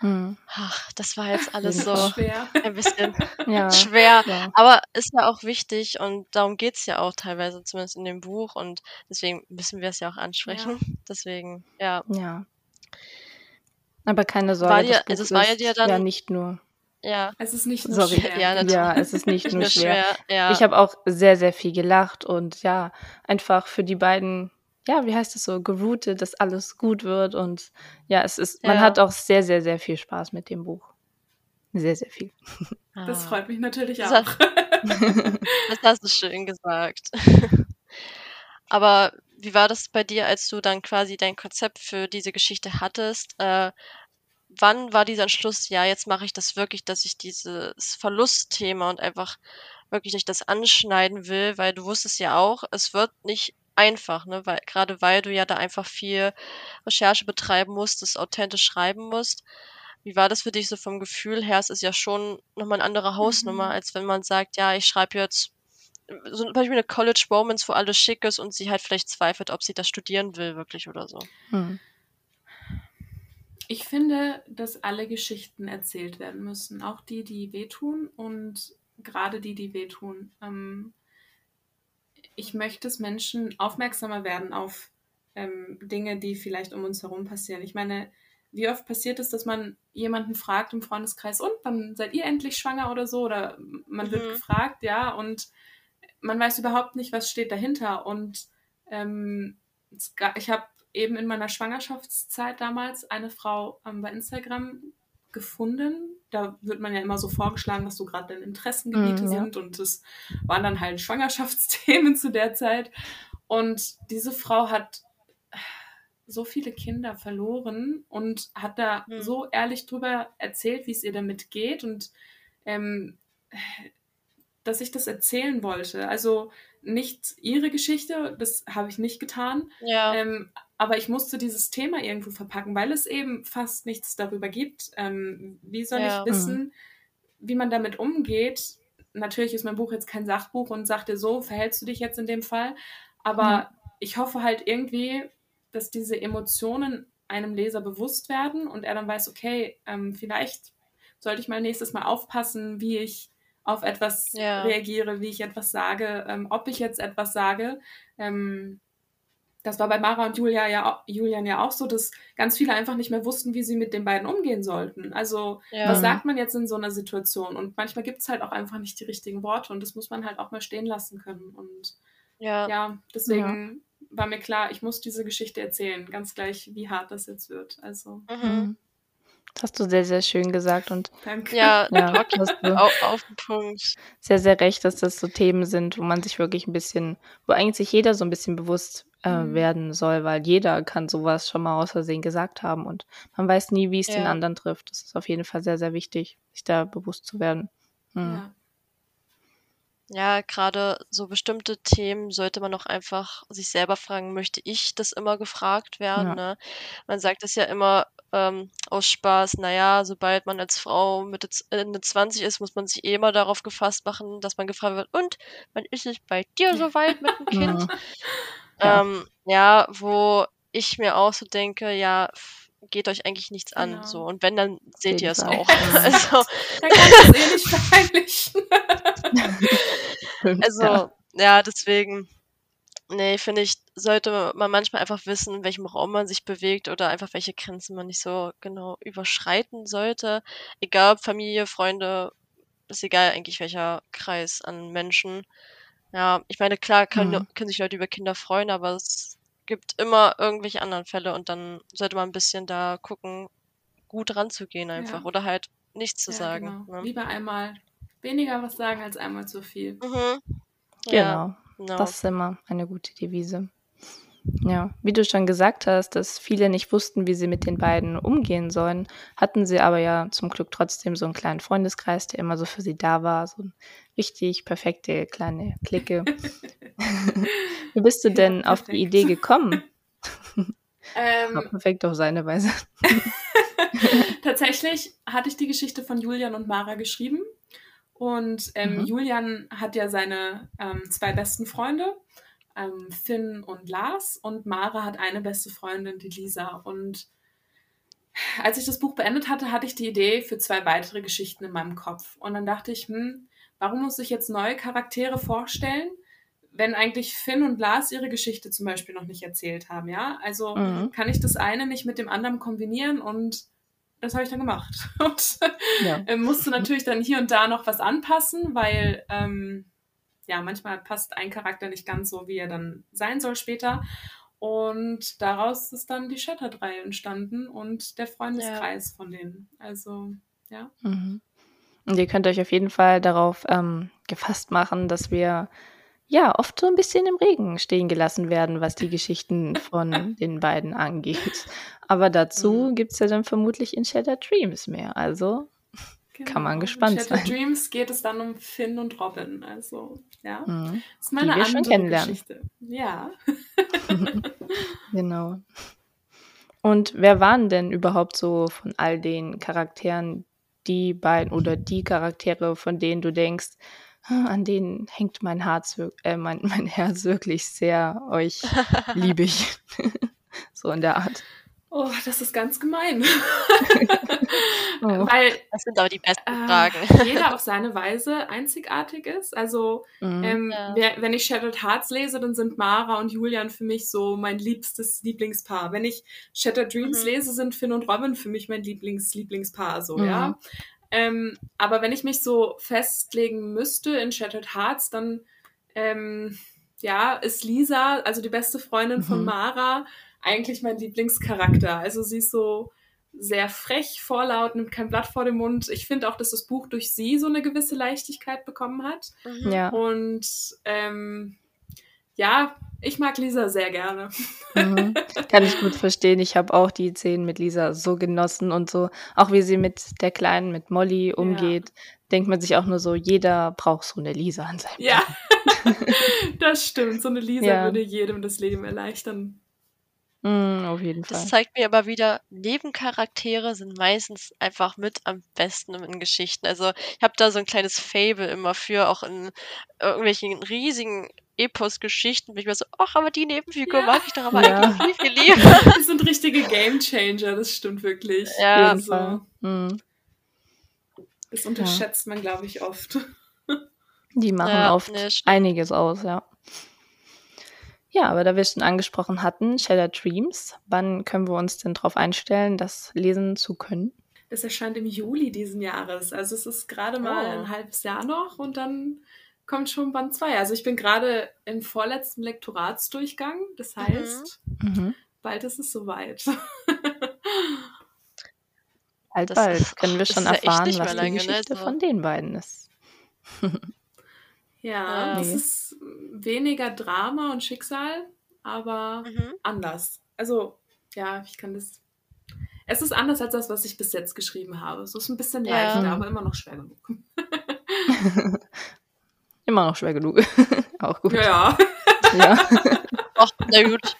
Hm. Ach, das war jetzt alles so Schwer. ein bisschen Ja. schwer. Ja. Aber ist ja auch wichtig und darum geht's ja auch teilweise, zumindest in dem Buch. Und deswegen müssen wir es ja auch ansprechen. Deswegen, ja. ja. Aber keine Sorge, War dir- das Buch also es war ja dir dann- ja nicht nur. Ja, Es ist nicht nur Sorry. schwer. Ja, natürlich. Ja, es ist nicht nur nur schwer. schwer. Ja, Ich habe auch sehr, sehr viel gelacht und ja, einfach für die beiden, ja, wie heißt es so, geroutet, dass alles gut wird und ja, es ist, man Ja. hat auch sehr, sehr, sehr viel Spaß mit dem Buch. Sehr, sehr viel. Das Ah. freut mich natürlich Das auch. hat- Das hast du schön gesagt. Aber wie war das bei dir, als du dann quasi dein Konzept für diese Geschichte hattest? Äh, wann war dieser Entschluss, ja, jetzt mache ich das wirklich, dass ich dieses Verlustthema und einfach wirklich nicht das anschneiden will, weil du wusstest ja auch, es wird nicht einfach, ne? Weil, gerade weil du ja da einfach viel Recherche betreiben musst, es authentisch schreiben musst. Wie war das für dich so vom Gefühl her? Es ist ja schon nochmal eine andere Hausnummer, Mhm. als wenn man sagt, ja, ich schreibe jetzt so zum Beispiel eine College Romance, wo alles schick ist und sie halt vielleicht zweifelt, ob sie das studieren will, wirklich oder so. Hm. Ich finde, dass alle Geschichten erzählt werden müssen. Auch die, die wehtun und gerade die, die wehtun. Ähm, ich möchte, dass Menschen aufmerksamer werden auf ähm, Dinge, die vielleicht um uns herum passieren. Ich meine, wie oft passiert es, dass man jemanden fragt im Freundeskreis, und wann seid ihr endlich schwanger oder so? Oder man wird Mhm. gefragt, ja, und man weiß überhaupt nicht, was steht dahinter. Und ähm, ich habe eben in meiner Schwangerschaftszeit damals eine Frau ähm, bei Instagram gefunden. Da wird man ja immer so vorgeschlagen, was so gerade deine Interessengebiete Mm, ja. sind. Und das waren dann halt Schwangerschaftsthemen zu der Zeit. Und diese Frau hat so viele Kinder verloren und hat da Hm. so ehrlich drüber erzählt, wie es ihr damit geht und ähm, dass ich das erzählen wollte. Also nicht ihre Geschichte, das habe ich nicht getan, Ja, ähm, aber ich musste dieses Thema irgendwo verpacken, weil es eben fast nichts darüber gibt. Ähm, wie soll Ja. ich wissen, wie man damit umgeht? Natürlich ist mein Buch jetzt kein Sachbuch und sagt dir so, verhältst du dich jetzt in dem Fall. Aber ich hoffe halt irgendwie, dass diese Emotionen einem Leser bewusst werden und er dann weiß, okay, ähm, vielleicht sollte ich mal nächstes Mal aufpassen, wie ich auf etwas Ja. reagiere, wie ich etwas sage, ähm, ob ich jetzt etwas sage. Ähm, das war bei Mara und Julia ja, Julian ja auch so, dass ganz viele einfach nicht mehr wussten, wie sie mit den beiden umgehen sollten. Also, Ja. was Mhm. sagt man jetzt in so einer Situation? Und manchmal gibt es halt auch einfach nicht die richtigen Worte und das muss man halt auch mal stehen lassen können. Und ja, ja, deswegen war mir klar, ich muss diese Geschichte erzählen, ganz gleich, wie hart das jetzt wird. Also, mhm. Hm. Das hast du sehr, sehr schön gesagt und danke. ja, ja, wirklich hast du auf, auf den Punkt. sehr, sehr recht, dass das so Themen sind, wo man sich wirklich ein bisschen, wo eigentlich sich jeder so ein bisschen bewusst äh, Mhm. werden soll, weil jeder kann sowas schon mal aus Versehen gesagt haben und man weiß nie, wie es den Ja. anderen trifft. Das ist auf jeden Fall sehr, sehr wichtig, sich da bewusst zu werden. Hm. Ja. Ja, gerade so bestimmte Themen sollte man auch einfach sich selber fragen, möchte ich das immer gefragt werden, Ja. ne? Man sagt es ja immer ähm, aus Spaß, naja, sobald man als Frau Mitte, Ende 20 ist, muss man sich eh immer darauf gefasst machen, dass man gefragt wird, und wann ist es bei dir soweit mit dem Kind? Mhm. Ja. Ähm, ja, wo ich mir auch so denke, ja, geht euch eigentlich nichts an, Genau. so. Und wenn, dann seht ihr es Fall. auch. Also, Da kann es eh nicht verheimlichen. Also, ja. ja, deswegen, nee, finde ich, sollte man manchmal einfach wissen, in welchem Raum man sich bewegt oder einfach welche Grenzen man nicht so genau überschreiten sollte. Egal ob Familie, Freunde, ist egal eigentlich welcher Kreis an Menschen. Ja, ich meine, klar können, Mhm. können sich Leute über Kinder freuen, aber es gibt immer irgendwelche anderen Fälle und dann sollte man ein bisschen da gucken, gut ranzugehen einfach Ja. oder halt nichts zu Ja, sagen. genau. Ne? Lieber einmal weniger was sagen als einmal zu viel. Mhm. Ja, Genau. genau. Das ist immer eine gute Devise. Ja, wie du schon gesagt hast, dass viele nicht wussten, wie sie mit den beiden umgehen sollen, hatten sie aber ja zum Glück trotzdem so einen kleinen Freundeskreis, der immer so für sie da war, so eine richtig perfekte kleine Clique. wie bist du Ja, denn auf die. Idee gekommen? Ähm, War perfekt auf seine Weise. Tatsächlich hatte ich die Geschichte von Julian und Mara geschrieben. Und ähm, Mhm. Julian hat ja seine ähm, zwei besten Freunde. Ähm, Finn und Lars und Mara hat eine beste Freundin, die Lisa. Und als ich das Buch beendet hatte, hatte ich die Idee für zwei weitere Geschichten in meinem Kopf. Und dann dachte ich, hm, warum muss ich jetzt neue Charaktere vorstellen, wenn eigentlich Finn und Lars ihre Geschichte zum Beispiel noch nicht erzählt haben, ja? Also mhm. kann ich das eine nicht mit dem anderen kombinieren und das habe ich dann gemacht. Und ja. äh, musste natürlich dann hier und da noch was anpassen, weil ähm, ja, manchmal passt ein Charakter nicht ganz so, wie er dann sein soll später. Und daraus ist dann die Shattered-Reihe entstanden und der Freundeskreis ja. von denen. Also, ja. Mhm. Und ihr könnt euch auf jeden Fall darauf ähm, gefasst machen, dass wir ja oft so ein bisschen im Regen stehen gelassen werden, was die Geschichten von den beiden angeht. Aber dazu mhm. gibt es ja dann vermutlich in Shattered Dreams mehr. Also Genau. Kann man genau. gespannt in sein. Dreams geht es dann um Finn und Robin. Also, ja. Mhm. Das ist meine Die wir schon kennenlernen. Geschichte. Ja. genau. Und wer waren denn überhaupt so von all den Charakteren die beiden oder die Charaktere, von denen du denkst, hm, an denen hängt mein Herz, äh, mein, mein Herz wirklich sehr, euch liebe ich. so in der Art. Oh, das ist ganz gemein. oh. Weil, das sind aber die besten äh, Fragen. jeder auf seine Weise einzigartig ist. Also, mhm. ähm, ja. wenn ich Shattered Hearts lese, dann sind Mara und Julian für mich so mein liebstes Lieblingspaar. Wenn ich Shattered Dreams mhm. lese, sind Finn und Robin für mich mein Lieblings-Lieblingspaar. So, mhm. ja. Ähm, aber wenn ich mich so festlegen müsste in Shattered Hearts, dann ähm, ja, ist Lisa, also die beste Freundin von mhm. Mara, eigentlich mein Lieblingscharakter. Also sie ist so sehr frech, vorlaut, nimmt kein Blatt vor den Mund. Ich finde auch, dass das Buch durch sie so eine gewisse Leichtigkeit bekommen hat. Mhm. Ja. Und ähm, ja, ich mag Lisa sehr gerne. Mhm. Kann ich gut verstehen. Ich habe auch die Szenen mit Lisa so genossen und so, auch wie sie mit der Kleinen, mit Molly umgeht, ja. denkt man sich auch nur so, jeder braucht so eine Lisa an seinem Ja, das stimmt. So eine Lisa ja. würde jedem das Leben erleichtern. Mm, auf jeden Fall. Das zeigt mir aber wieder, Nebencharaktere sind meistens einfach mit am besten in Geschichten. Also ich habe da so ein kleines Fable immer für, auch in irgendwelchen riesigen Epos-Geschichten bin ich mir so, ach, aber die Nebenfigur ja. mag ich doch aber ja. eigentlich viel, viel lieber. Die sind richtige Gamechanger, das stimmt wirklich. Ja, also, mhm. Das unterschätzt ja. man, glaube ich, oft. Die machen ja, oft nee, einiges aus, ja. Ja, aber da wir es schon angesprochen hatten, Shattered Dreams, wann können wir uns denn darauf einstellen, das lesen zu können? Das erscheint im Juli diesen Jahres. Also es ist gerade mal oh. ein halbes Jahr noch und dann kommt schon Band 2. Also ich bin gerade im vorletzten Lektoratsdurchgang. Das mhm. heißt, mhm. bald ist es soweit. bald, das bald können wir schon erfahren, ja was die lange, Geschichte ne? von den beiden ist. Ja, es nee. ist weniger Drama und Schicksal, aber mhm. anders. Also, ja, ich kann das. Es ist anders als das, was ich bis jetzt geschrieben habe. Es ist ein bisschen ja. leichter, aber immer noch schwer genug. immer noch schwer genug. Auch gut. Ja. ja. Ach, na gut.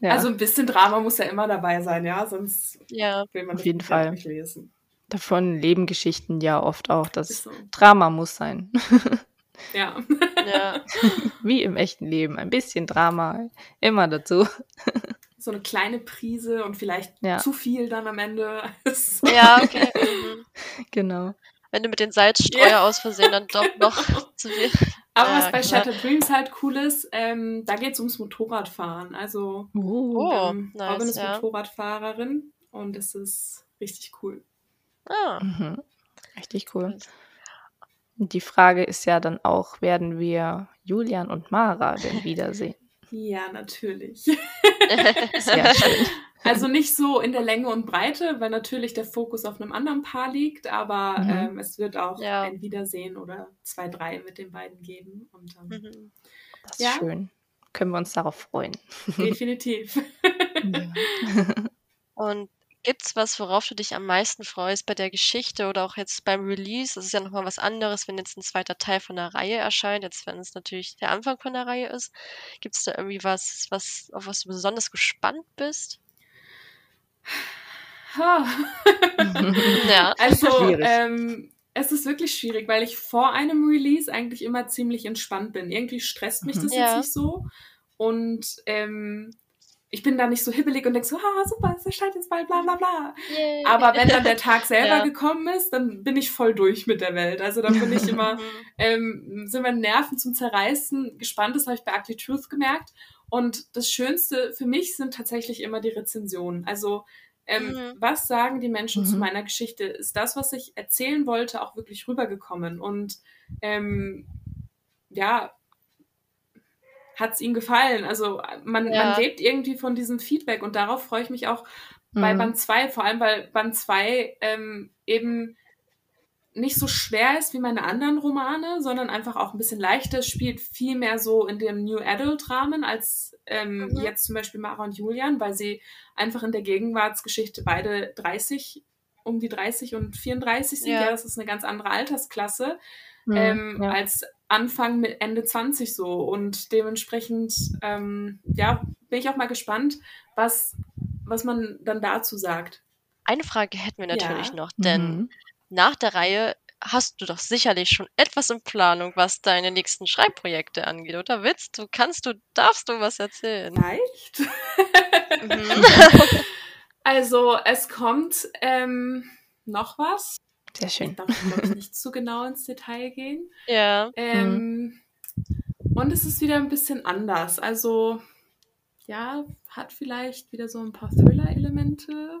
Ja. Also ein bisschen Drama muss ja immer dabei sein, ja, sonst ja. will man das Auf jeden Fall. nicht lesen. Davon leben Geschichten ja oft auch. Das so. Drama muss sein. Ja. ja. Wie im echten Leben. Ein bisschen Drama immer dazu. So eine kleine Prise und vielleicht ja. zu viel dann am Ende. ja, okay. Mhm. Genau. Wenn du mit den Salzstreuer ja. aus Versehen dann doch noch zu viel. Aber ja, was bei klar. Shattered Dreams halt cool ist, ähm, da geht es ums Motorradfahren. Also oh, ähm, nice, Robin ist ja. Motorradfahrerin und es ist richtig cool. Ah. Mhm. Richtig cool. Die Frage ist ja dann auch, werden wir Julian und Mara denn wiedersehen? Ja, natürlich. Sehr schön. Also nicht so in der Länge und Breite, weil natürlich der Fokus auf einem anderen Paar liegt, aber mhm. ähm, es wird auch ja. ein Wiedersehen oder zwei, drei mit den beiden geben. Und, ähm, mhm. Das ist ja. schön. Können wir uns darauf freuen. Definitiv. Und Gibt's was, worauf du dich am meisten freust bei der Geschichte oder auch jetzt beim Release? Das ist ja nochmal was anderes, wenn jetzt ein zweiter Teil von der Reihe erscheint, jetzt wenn es natürlich der Anfang von der Reihe ist. Gibt's da irgendwie was, was, auf was du besonders gespannt bist? ja. Also, ähm, es ist wirklich schwierig, weil ich vor einem Release eigentlich immer ziemlich entspannt bin. Irgendwie stresst mich Mhm. das Ja. jetzt nicht so. Und ähm, ich bin da nicht so hibbelig und denke so, ah, super, es erscheint jetzt bald, bla bla bla. Yay. Aber wenn dann der Tag selber Ja. gekommen ist, dann bin ich voll durch mit der Welt. Also dann bin ich immer, ähm, sind meine Nerven zum Zerreißen gespannt. Das habe ich bei Ugly Truth gemerkt. Und das Schönste für mich sind tatsächlich immer die Rezensionen. Also ähm, Mhm. was sagen die Menschen zu Mhm. meiner Geschichte? Ist das, was ich erzählen wollte, auch wirklich rübergekommen? Und ähm, ja, hat es ihnen gefallen? Also man, Ja. man lebt irgendwie von diesem Feedback und darauf freue ich mich auch bei Mhm. Band 2, vor allem weil Band 2 ähm, eben nicht so schwer ist wie meine anderen Romane, sondern einfach auch ein bisschen leichter, spielt viel mehr so in dem New Adult-Rahmen als ähm, Mhm. jetzt zum Beispiel Mara und Julian, weil sie einfach in der Gegenwartsgeschichte beide 30, um die 30 und 34 sind. Ja. Ja, das ist eine ganz andere Altersklasse Mhm, ähm, ja. als Anfang mit Ende 20 so. Und dementsprechend, ähm, ja, bin ich auch mal gespannt, was, was man dann dazu sagt. Eine Frage hätten wir natürlich Ja. noch, denn Mhm. nach der Reihe hast du doch sicherlich schon etwas in Planung, was deine nächsten Schreibprojekte angeht, oder willst du, kannst du, darfst du was erzählen? Leicht. Mhm. Also, es kommt ähm, noch was. Sehr schön. darf, glaube ich, nicht zu genau ins Detail gehen. ja. Ähm, Und es ist wieder ein bisschen anders. Also, ja, hat vielleicht wieder so ein paar Thriller-Elemente.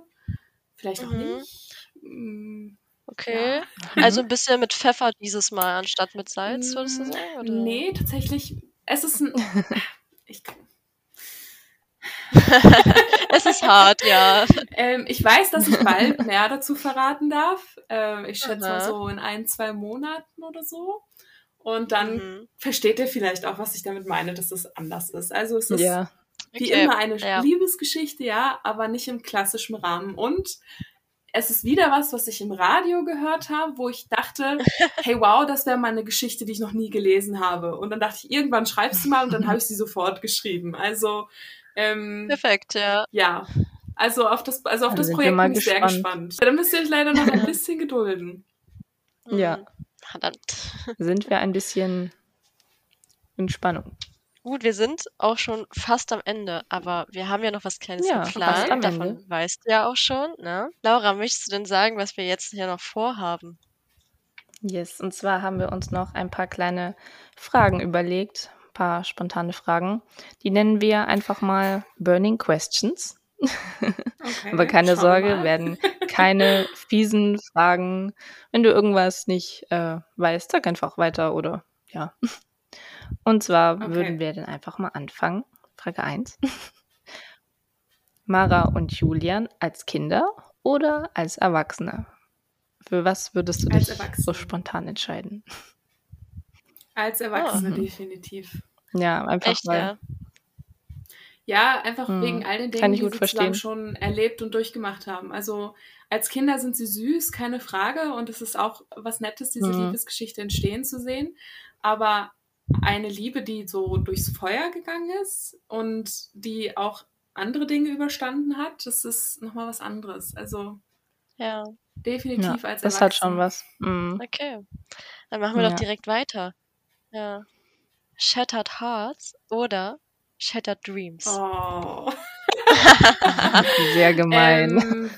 Vielleicht auch Mhm. nicht. Mm, Okay. Ja. Also ein bisschen mit Pfeffer dieses Mal anstatt mit Salz, würdest du Mm, sagen? Oder? Nee, tatsächlich. Es ist ein. Ich, es ist hart, ja. ähm, ich weiß, dass ich bald mehr dazu verraten darf. Ähm, ich schätze mal so in ein, zwei Monaten oder so. Und dann Mhm. versteht ihr vielleicht auch, was ich damit meine, dass es anders ist. Also es ist Ja. wie Okay, immer eine ja. Liebesgeschichte, ja, aber nicht im klassischen Rahmen. Und es ist wieder was, was ich im Radio gehört habe, wo ich dachte, hey wow, das wäre mal eine Geschichte, die ich noch nie gelesen habe. Und dann dachte ich, irgendwann schreibst du mal und dann habe ich sie sofort geschrieben. Also ähm, Perfekt, ja. ja, also auf das, also auf das Projekt bin ich sehr gespannt. gespannt. Dann müsst ihr euch leider noch ein bisschen gedulden. Ja. Mhm. Verdammt. Sind wir ein bisschen in Spannung. Gut, wir sind auch schon fast am Ende, aber wir haben ja noch was Kleines Ja, fast geplant. am Davon Ende. weißt du ja auch schon, ne? Laura, möchtest du denn sagen, was wir jetzt hier noch vorhaben? Yes, und zwar haben wir uns noch ein paar kleine Fragen überlegt, paar spontane Fragen. Die nennen wir einfach mal Burning Questions. Okay, Aber keine Sorge, mal. werden keine fiesen Fragen. Wenn du irgendwas nicht äh, weißt, sag einfach weiter oder ja. Und zwar Okay. würden wir dann einfach mal anfangen. Frage 1. Mara und Julian als Kinder oder als Erwachsene? Für was würdest du Als dich so spontan entscheiden? Als Erwachsene Ah. definitiv. Ja, einfach Echt, weil. ja? Ja, einfach Hm, wegen all den Dingen, ich die sie verstehen. schon erlebt und durchgemacht haben. Also als Kinder sind sie süß, keine Frage. Und es ist auch was Nettes, diese Mhm. Liebesgeschichte entstehen zu sehen. Aber eine Liebe, die so durchs Feuer gegangen ist und die auch andere Dinge überstanden hat, das ist nochmal was anderes. Also Ja, definitiv Ja, als das hat schon Erwachsene. was. Mhm. okay. Dann machen wir Ja. doch direkt weiter. Ja. Shattered Hearts oder Shattered Dreams? Oh. Sehr gemein. Ähm,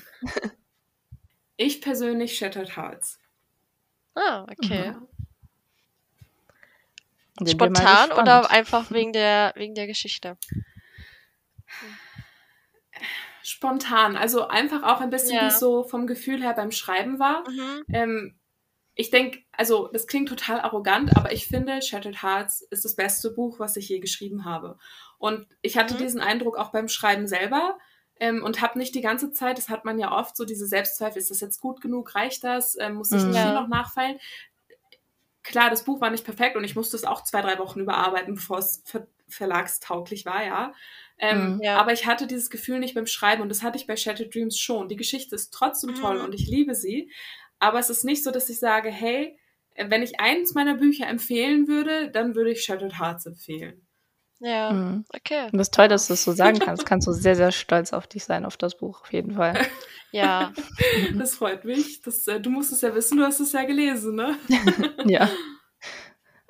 ich persönlich Shattered Hearts. Ah, okay. Mal Spontan oder einfach wegen der, wegen der Geschichte? Spontan, also einfach auch ein bisschen, Ja. wie es so vom Gefühl her beim Schreiben war. Mhm. Ähm, ich denke, also das klingt total arrogant, aber ich finde, Shattered Hearts ist das beste Buch, was ich je geschrieben habe. Und ich hatte Mhm. diesen Eindruck auch beim Schreiben selber ähm, und habe nicht die ganze Zeit, das hat man ja oft, so diese Selbstzweifel, ist das jetzt gut genug, reicht das, ähm, muss ich Mhm. hier noch nachfallen? Klar, das Buch war nicht perfekt und ich musste es auch zwei, drei Wochen überarbeiten, bevor es ver verlagstauglich war, ja. Ähm, Mhm. Ja. Aber ich hatte dieses Gefühl nicht beim Schreiben und das hatte ich bei Shattered Dreams schon. Die Geschichte ist trotzdem toll Mhm. und ich liebe sie. Aber es ist nicht so, dass ich sage, hey, wenn ich eins meiner Bücher empfehlen würde, dann würde ich Shattered Hearts empfehlen. Ja, Mhm. okay. Du bist toll, dass du es so sagen kannst. Kannst du sehr, sehr stolz auf dich sein, auf das Buch, auf jeden Fall. Ja, Das freut mich. Das, äh, du musst es ja wissen, du hast es ja gelesen, ne? Ja.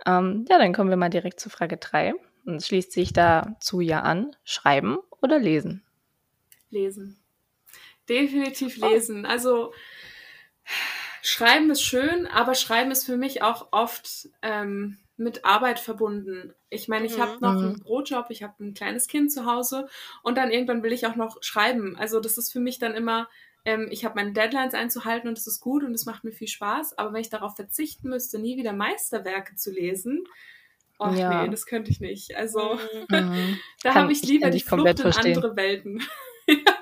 Ähm, ja, dann kommen wir mal direkt zu Frage 3. Und es schließt sich dazu ja an. Schreiben oder lesen? Lesen. Definitiv Oh. lesen. Also Schreiben ist schön, aber Schreiben ist für mich auch oft ähm, mit Arbeit verbunden. Ich meine, ich Mhm. habe noch Mhm. einen Brotjob, ich habe ein kleines Kind zu Hause und dann irgendwann will ich auch noch schreiben. Also das ist für mich dann immer, ähm, ich habe meine Deadlines einzuhalten und das ist gut und es macht mir viel Spaß. Aber wenn ich darauf verzichten müsste, nie wieder Meisterwerke zu lesen, oh Ja. nee, das könnte ich nicht. Also Mhm. Mhm. da habe ich ich lieber kann die Flucht in verstehen. andere Welten.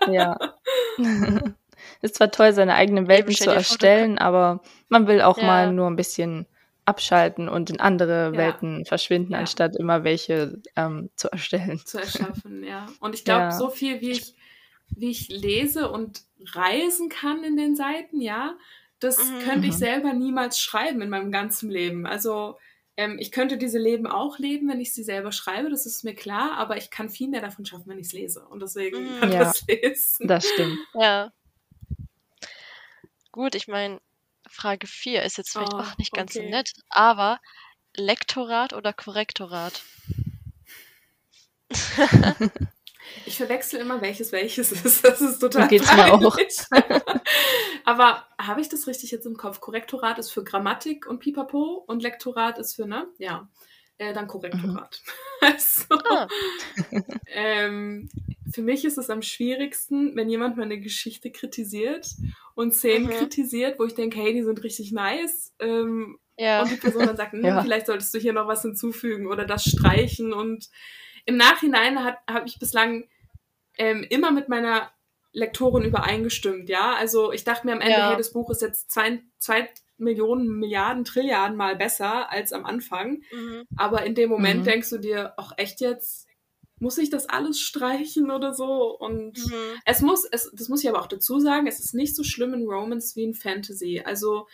Ja. Ist zwar toll, seine eigenen Welten zu erstellen, aber man will auch Ja. mal nur ein bisschen abschalten und in andere Ja. Welten verschwinden, Ja. anstatt immer welche ähm, zu erstellen. zu erschaffen, ja. Und ich glaube, Ja. so viel, wie ich, wie ich lese und reisen kann in den Seiten, ja, das Mhm. könnte ich Mhm. selber niemals schreiben in meinem ganzen Leben. Also ähm, ich könnte diese Leben auch leben, wenn ich sie selber schreibe, das ist mir klar, aber ich kann viel mehr davon schaffen, wenn ich es lese. Und deswegen Mhm. kann Ja. das lesen. Das stimmt. Ja. Gut, ich meine, Frage 4 ist jetzt vielleicht Oh, auch nicht ganz so okay. nett, aber Lektorat oder Korrektorat? Ich verwechsel immer, welches welches ist. Das ist total So geht's mir auch. Aber habe ich das richtig jetzt im Kopf? Korrektorat ist für Grammatik und Pipapo und Lektorat ist für, ne? Ja. Äh, dann Korrektorat. Also, Ah, ähm, für mich ist es am schwierigsten, wenn jemand meine Geschichte kritisiert und Szenen Mhm. kritisiert, wo ich denke, hey, die sind richtig nice. Ähm, ja. und die Person dann sagt, hm, Ja. vielleicht solltest du hier noch was hinzufügen oder das streichen. Und im Nachhinein habe ich bislang ähm, immer mit meiner Lektorin übereingestimmt, ja. Also ich dachte mir am Ende, Ja. hey, das Buch ist jetzt zwei, zwei Millionen, Milliarden, Trilliarden Mal besser als am Anfang. Mhm. Aber in dem Moment Mhm. denkst du dir, ach echt jetzt, muss ich das alles streichen oder so? Und Mhm. es muss, es, das muss ich aber auch dazu sagen, es ist nicht so schlimm in Romance wie in Fantasy. Also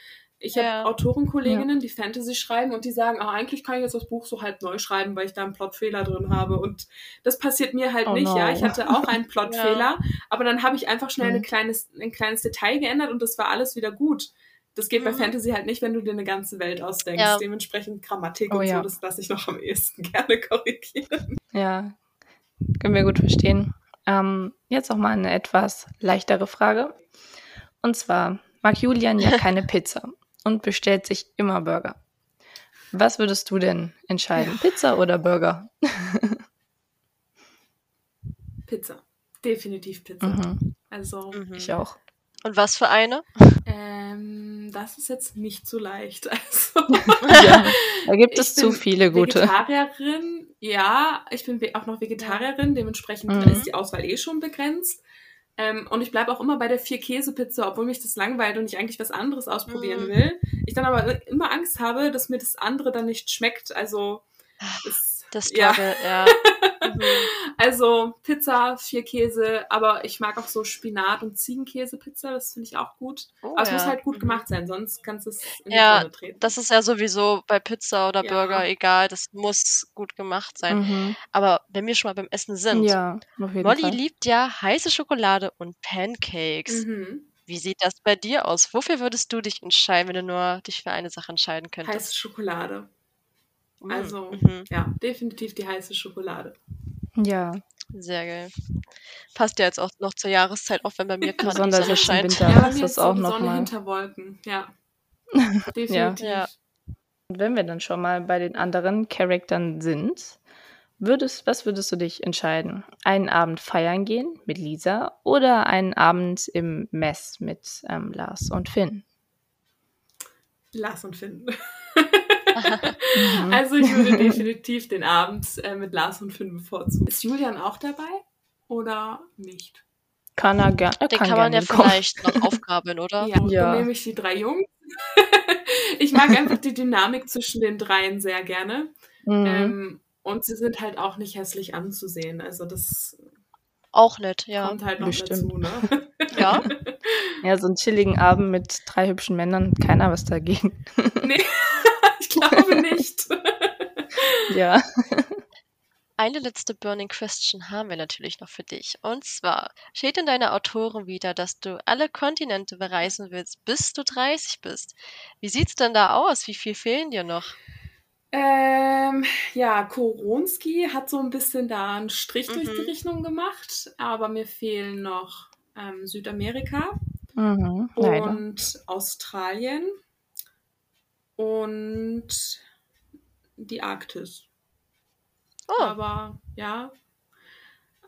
ich habe Ja. Autorenkolleginnen, die Fantasy schreiben und die sagen, ah, eigentlich kann ich jetzt das Buch so halb neu schreiben, weil ich da einen Plotfehler drin habe. Und das passiert mir halt Oh nicht, no. ja. Ich hatte auch einen Plotfehler, aber dann habe ich einfach schnell Mhm. eine kleines, ein kleines Detail geändert und das war alles wieder gut. Das geht bei Mhm. Fantasy halt nicht, wenn du dir eine ganze Welt ausdenkst. Ja. Dementsprechend Grammatik Oh und ja. so, das lasse ich noch am ehesten gerne korrigieren. Ja, können wir gut verstehen. Ähm, jetzt auch mal eine etwas leichtere Frage. Und zwar mag Julian ja keine Pizza und bestellt sich immer Burger. Was würdest du denn entscheiden? Pizza oder Burger? Pizza. Definitiv Pizza. Mhm, Also, Mhm. ich auch. Und was für eine? ähm, das ist jetzt nicht so leicht. Also, Ja, da gibt es zu viele gute. Vegetarierin, ja, ich bin auch noch Vegetarierin, dementsprechend Mhm. ist die Auswahl eh schon begrenzt. Ähm, und ich bleibe auch immer bei der Vier-Käse-Pizza, obwohl mich das langweilt und ich eigentlich was anderes ausprobieren Mhm. will. Ich dann aber immer Angst habe, dass mir das andere dann nicht schmeckt. Also, Das ja. Struggle, ja. Mhm. Also Pizza, vier Käse, aber ich mag auch so Spinat- und Ziegenkäse-Pizza, das finde ich auch gut. Oh, aber es muss ja. halt gut Mhm. gemacht sein, sonst kannst du es in die Ja, Tonne treten. Das ist ja sowieso bei Pizza oder Ja. Burger egal, das muss gut gemacht sein. Mhm. Aber wenn wir schon mal beim Essen sind, Ja, Molly Fall. liebt ja heiße Schokolade und Pancakes. Mhm. Wie sieht das bei dir aus? Wofür würdest du dich entscheiden, wenn du nur dich für eine Sache entscheiden könntest? Heiße Schokolade. Mm, Also, mhm. ja, definitiv die heiße Schokolade. Ja, Sehr geil. Passt ja jetzt auch noch zur Jahreszeit, auch wenn bei mir gerade Sonne im scheint. Winter. Ja, bei ist mir das ist so auch die noch Sonne mal- hinter Wolken. Ja, definitiv. Ja. Und wenn wir dann schon mal bei den anderen Charaktern sind, würdest, was würdest du dich entscheiden? Einen Abend feiern gehen mit Lisa oder einen Abend im Mess mit ähm, Lars und Finn? Lars und Finn. Mhm. Also ich würde definitiv den Abend äh, mit Lars und Finn bevorzugen. Ist Julian auch dabei oder nicht? Kann er, ger er Den kann, kann man ja gerne kommen. vielleicht noch aufgabeln, oder? Ja, Ja. dann nehme ich die drei Jungs. ich mag einfach die Dynamik zwischen den dreien sehr gerne. Mhm. Ähm, und sie sind halt auch nicht hässlich anzusehen. Also das Auch nett, ja. kommt halt noch bestimmt. dazu, ne? Ja, Ja, so einen chilligen Abend mit drei hübschen Männern, keiner was dagegen. nee, nicht. Ja. eine letzte Burning Question haben wir natürlich noch für dich. Und zwar steht in deiner Autoren wieder, dass du alle Kontinente bereisen willst, bis du 30 bist. Wie sieht's denn da aus? Wie viel fehlen dir noch? Ähm, ja, Koronski hat so ein bisschen da einen Strich durch die Mhm. Rechnung gemacht, aber mir fehlen noch ähm, Südamerika Mhm, und Australien und die Arktis. Oh, Aber ja,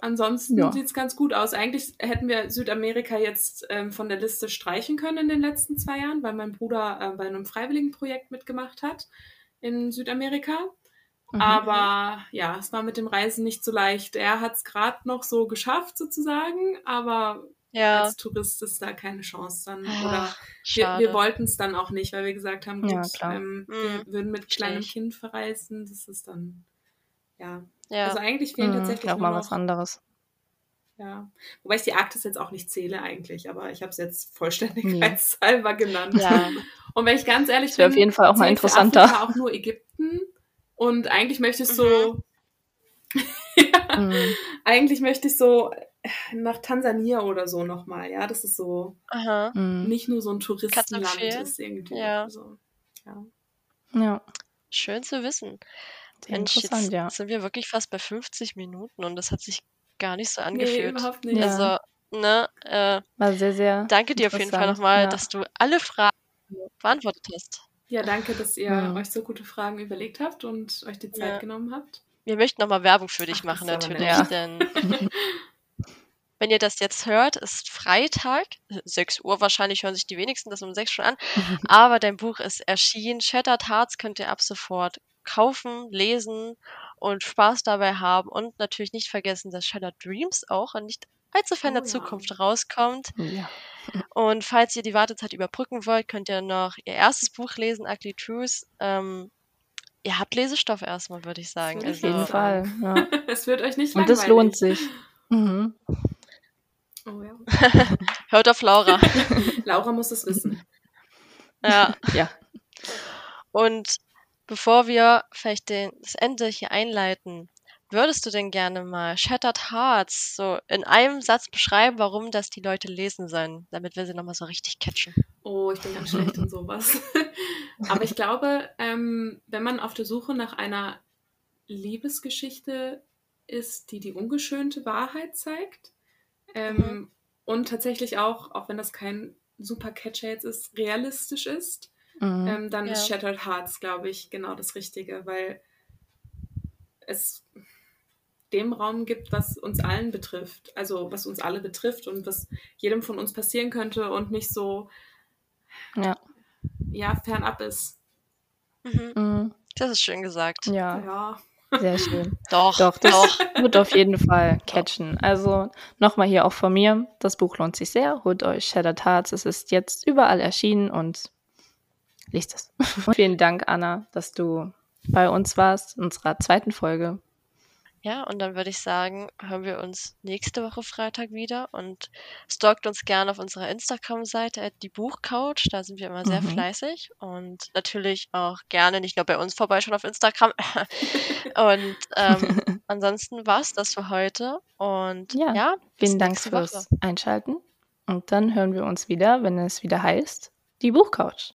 ansonsten Ja. sieht's ganz gut aus. Eigentlich hätten wir Südamerika jetzt ähm, von der Liste streichen können in den letzten zwei Jahren, weil mein Bruder äh, bei einem Freiwilligenprojekt mitgemacht hat in Südamerika. Mhm. Aber ja, es war mit dem Reisen nicht so leicht. Er hat es gerade noch so geschafft, sozusagen, aber ja. als Tourist ist da keine Chance dann. Oder Ach, wir, schade. wir wollten es dann auch nicht, weil wir gesagt haben, Ja, gut, klar. ähm, Mhm, wir würden mit kleinem. Kind verreisen. Das ist dann, ja. ja. Also eigentlich fehlen Mhm, tatsächlich auch mal was anderes. ja. Wobei ich die Arktis jetzt auch nicht zähle eigentlich, aber ich habe es jetzt Nee. vollständigkeitshalber genannt. ja. Und wenn ich ganz ehrlich Das wäre bin, auf jeden Fall auch mal interessanter. Afrika auch nur Ägypten. Und eigentlich möchte ich so, ja, Mhm. eigentlich möchte ich so nach Tansania oder so nochmal, ja, das ist so Aha. Mhm. nicht nur so ein Touristenland ist irgendwie Ja. so. Ja. Ja, Schön zu wissen. Mensch, jetzt ja. sind wir wirklich fast bei 50 Minuten und das hat sich gar nicht so Nee, angefühlt. überhaupt nicht. Ja. Also, ne, äh, War sehr, sehr danke dir auf jeden Fall nochmal, Ja. dass du alle Fragen beantwortet hast. Ja, danke, dass ihr Mhm. euch so gute Fragen überlegt habt und euch die Zeit Ja. genommen habt. Wir möchten nochmal Werbung für dich Ach, machen, natürlich, denn wenn ihr das jetzt hört, ist Freitag, 6 Uhr wahrscheinlich hören sich die wenigsten das um 6 schon an, aber dein Buch ist erschienen. Shattered Hearts könnt ihr ab sofort kaufen, lesen und Spaß dabei haben und natürlich nicht vergessen, dass Shattered Dreams auch in nicht allzu ferner Oh ja. Zukunft rauskommt. ja. Und falls ihr die Wartezeit überbrücken wollt, könnt ihr noch ihr erstes Buch lesen, Ugly Truth. Ähm, ihr habt Lesestoff erstmal, würde ich sagen. Auf jeden Also, Fall. Ja. es wird euch nicht Und das langweilig. lohnt sich. Mhm. Oh, ja. hört auf Laura. Laura muss es wissen. ja. Ja. Und bevor wir vielleicht den, das Ende hier einleiten, würdest du denn gerne mal Shattered Hearts so in einem Satz beschreiben, warum das die Leute lesen sollen, damit wir sie nochmal so richtig catchen? Oh, ich bin ganz schlecht in sowas. Aber ich glaube, ähm, wenn man auf der Suche nach einer Liebesgeschichte ist, die die ungeschönte Wahrheit zeigt ähm, Mhm. und tatsächlich auch, auch wenn das kein super Catcher jetzt ist, realistisch ist, Mhm. ähm, dann ist Ja. Shattered Hearts, glaube ich, genau das Richtige, weil es dem Raum gibt, was uns allen betrifft, also was uns alle betrifft und was jedem von uns passieren könnte und nicht so Ja. ja fernab ist. Mhm. Mhm. Das ist schön gesagt. Ja, Ja, sehr schön. Doch, Doch, das doch. wird auf jeden Fall catchen. Also nochmal hier auch von mir, das Buch lohnt sich sehr. Holt euch Shattered Hearts, es ist jetzt überall erschienen und liest es. Vielen Dank, Anna, dass du bei uns warst, in unserer zweiten Folge. Ja, und dann würde ich sagen, hören wir uns nächste Woche Freitag wieder und stalkt uns gerne auf unserer Instagram-Seite at die Buchcouch. Da sind wir immer sehr Mhm. fleißig und natürlich auch gerne nicht nur bei uns vorbeischauen auf Instagram. und ähm, ansonsten war's das für heute. Und Ja, ja, Vielen Dank fürs Woche. Einschalten. Und dann hören wir uns wieder, wenn es wieder heißt, die Buchcouch.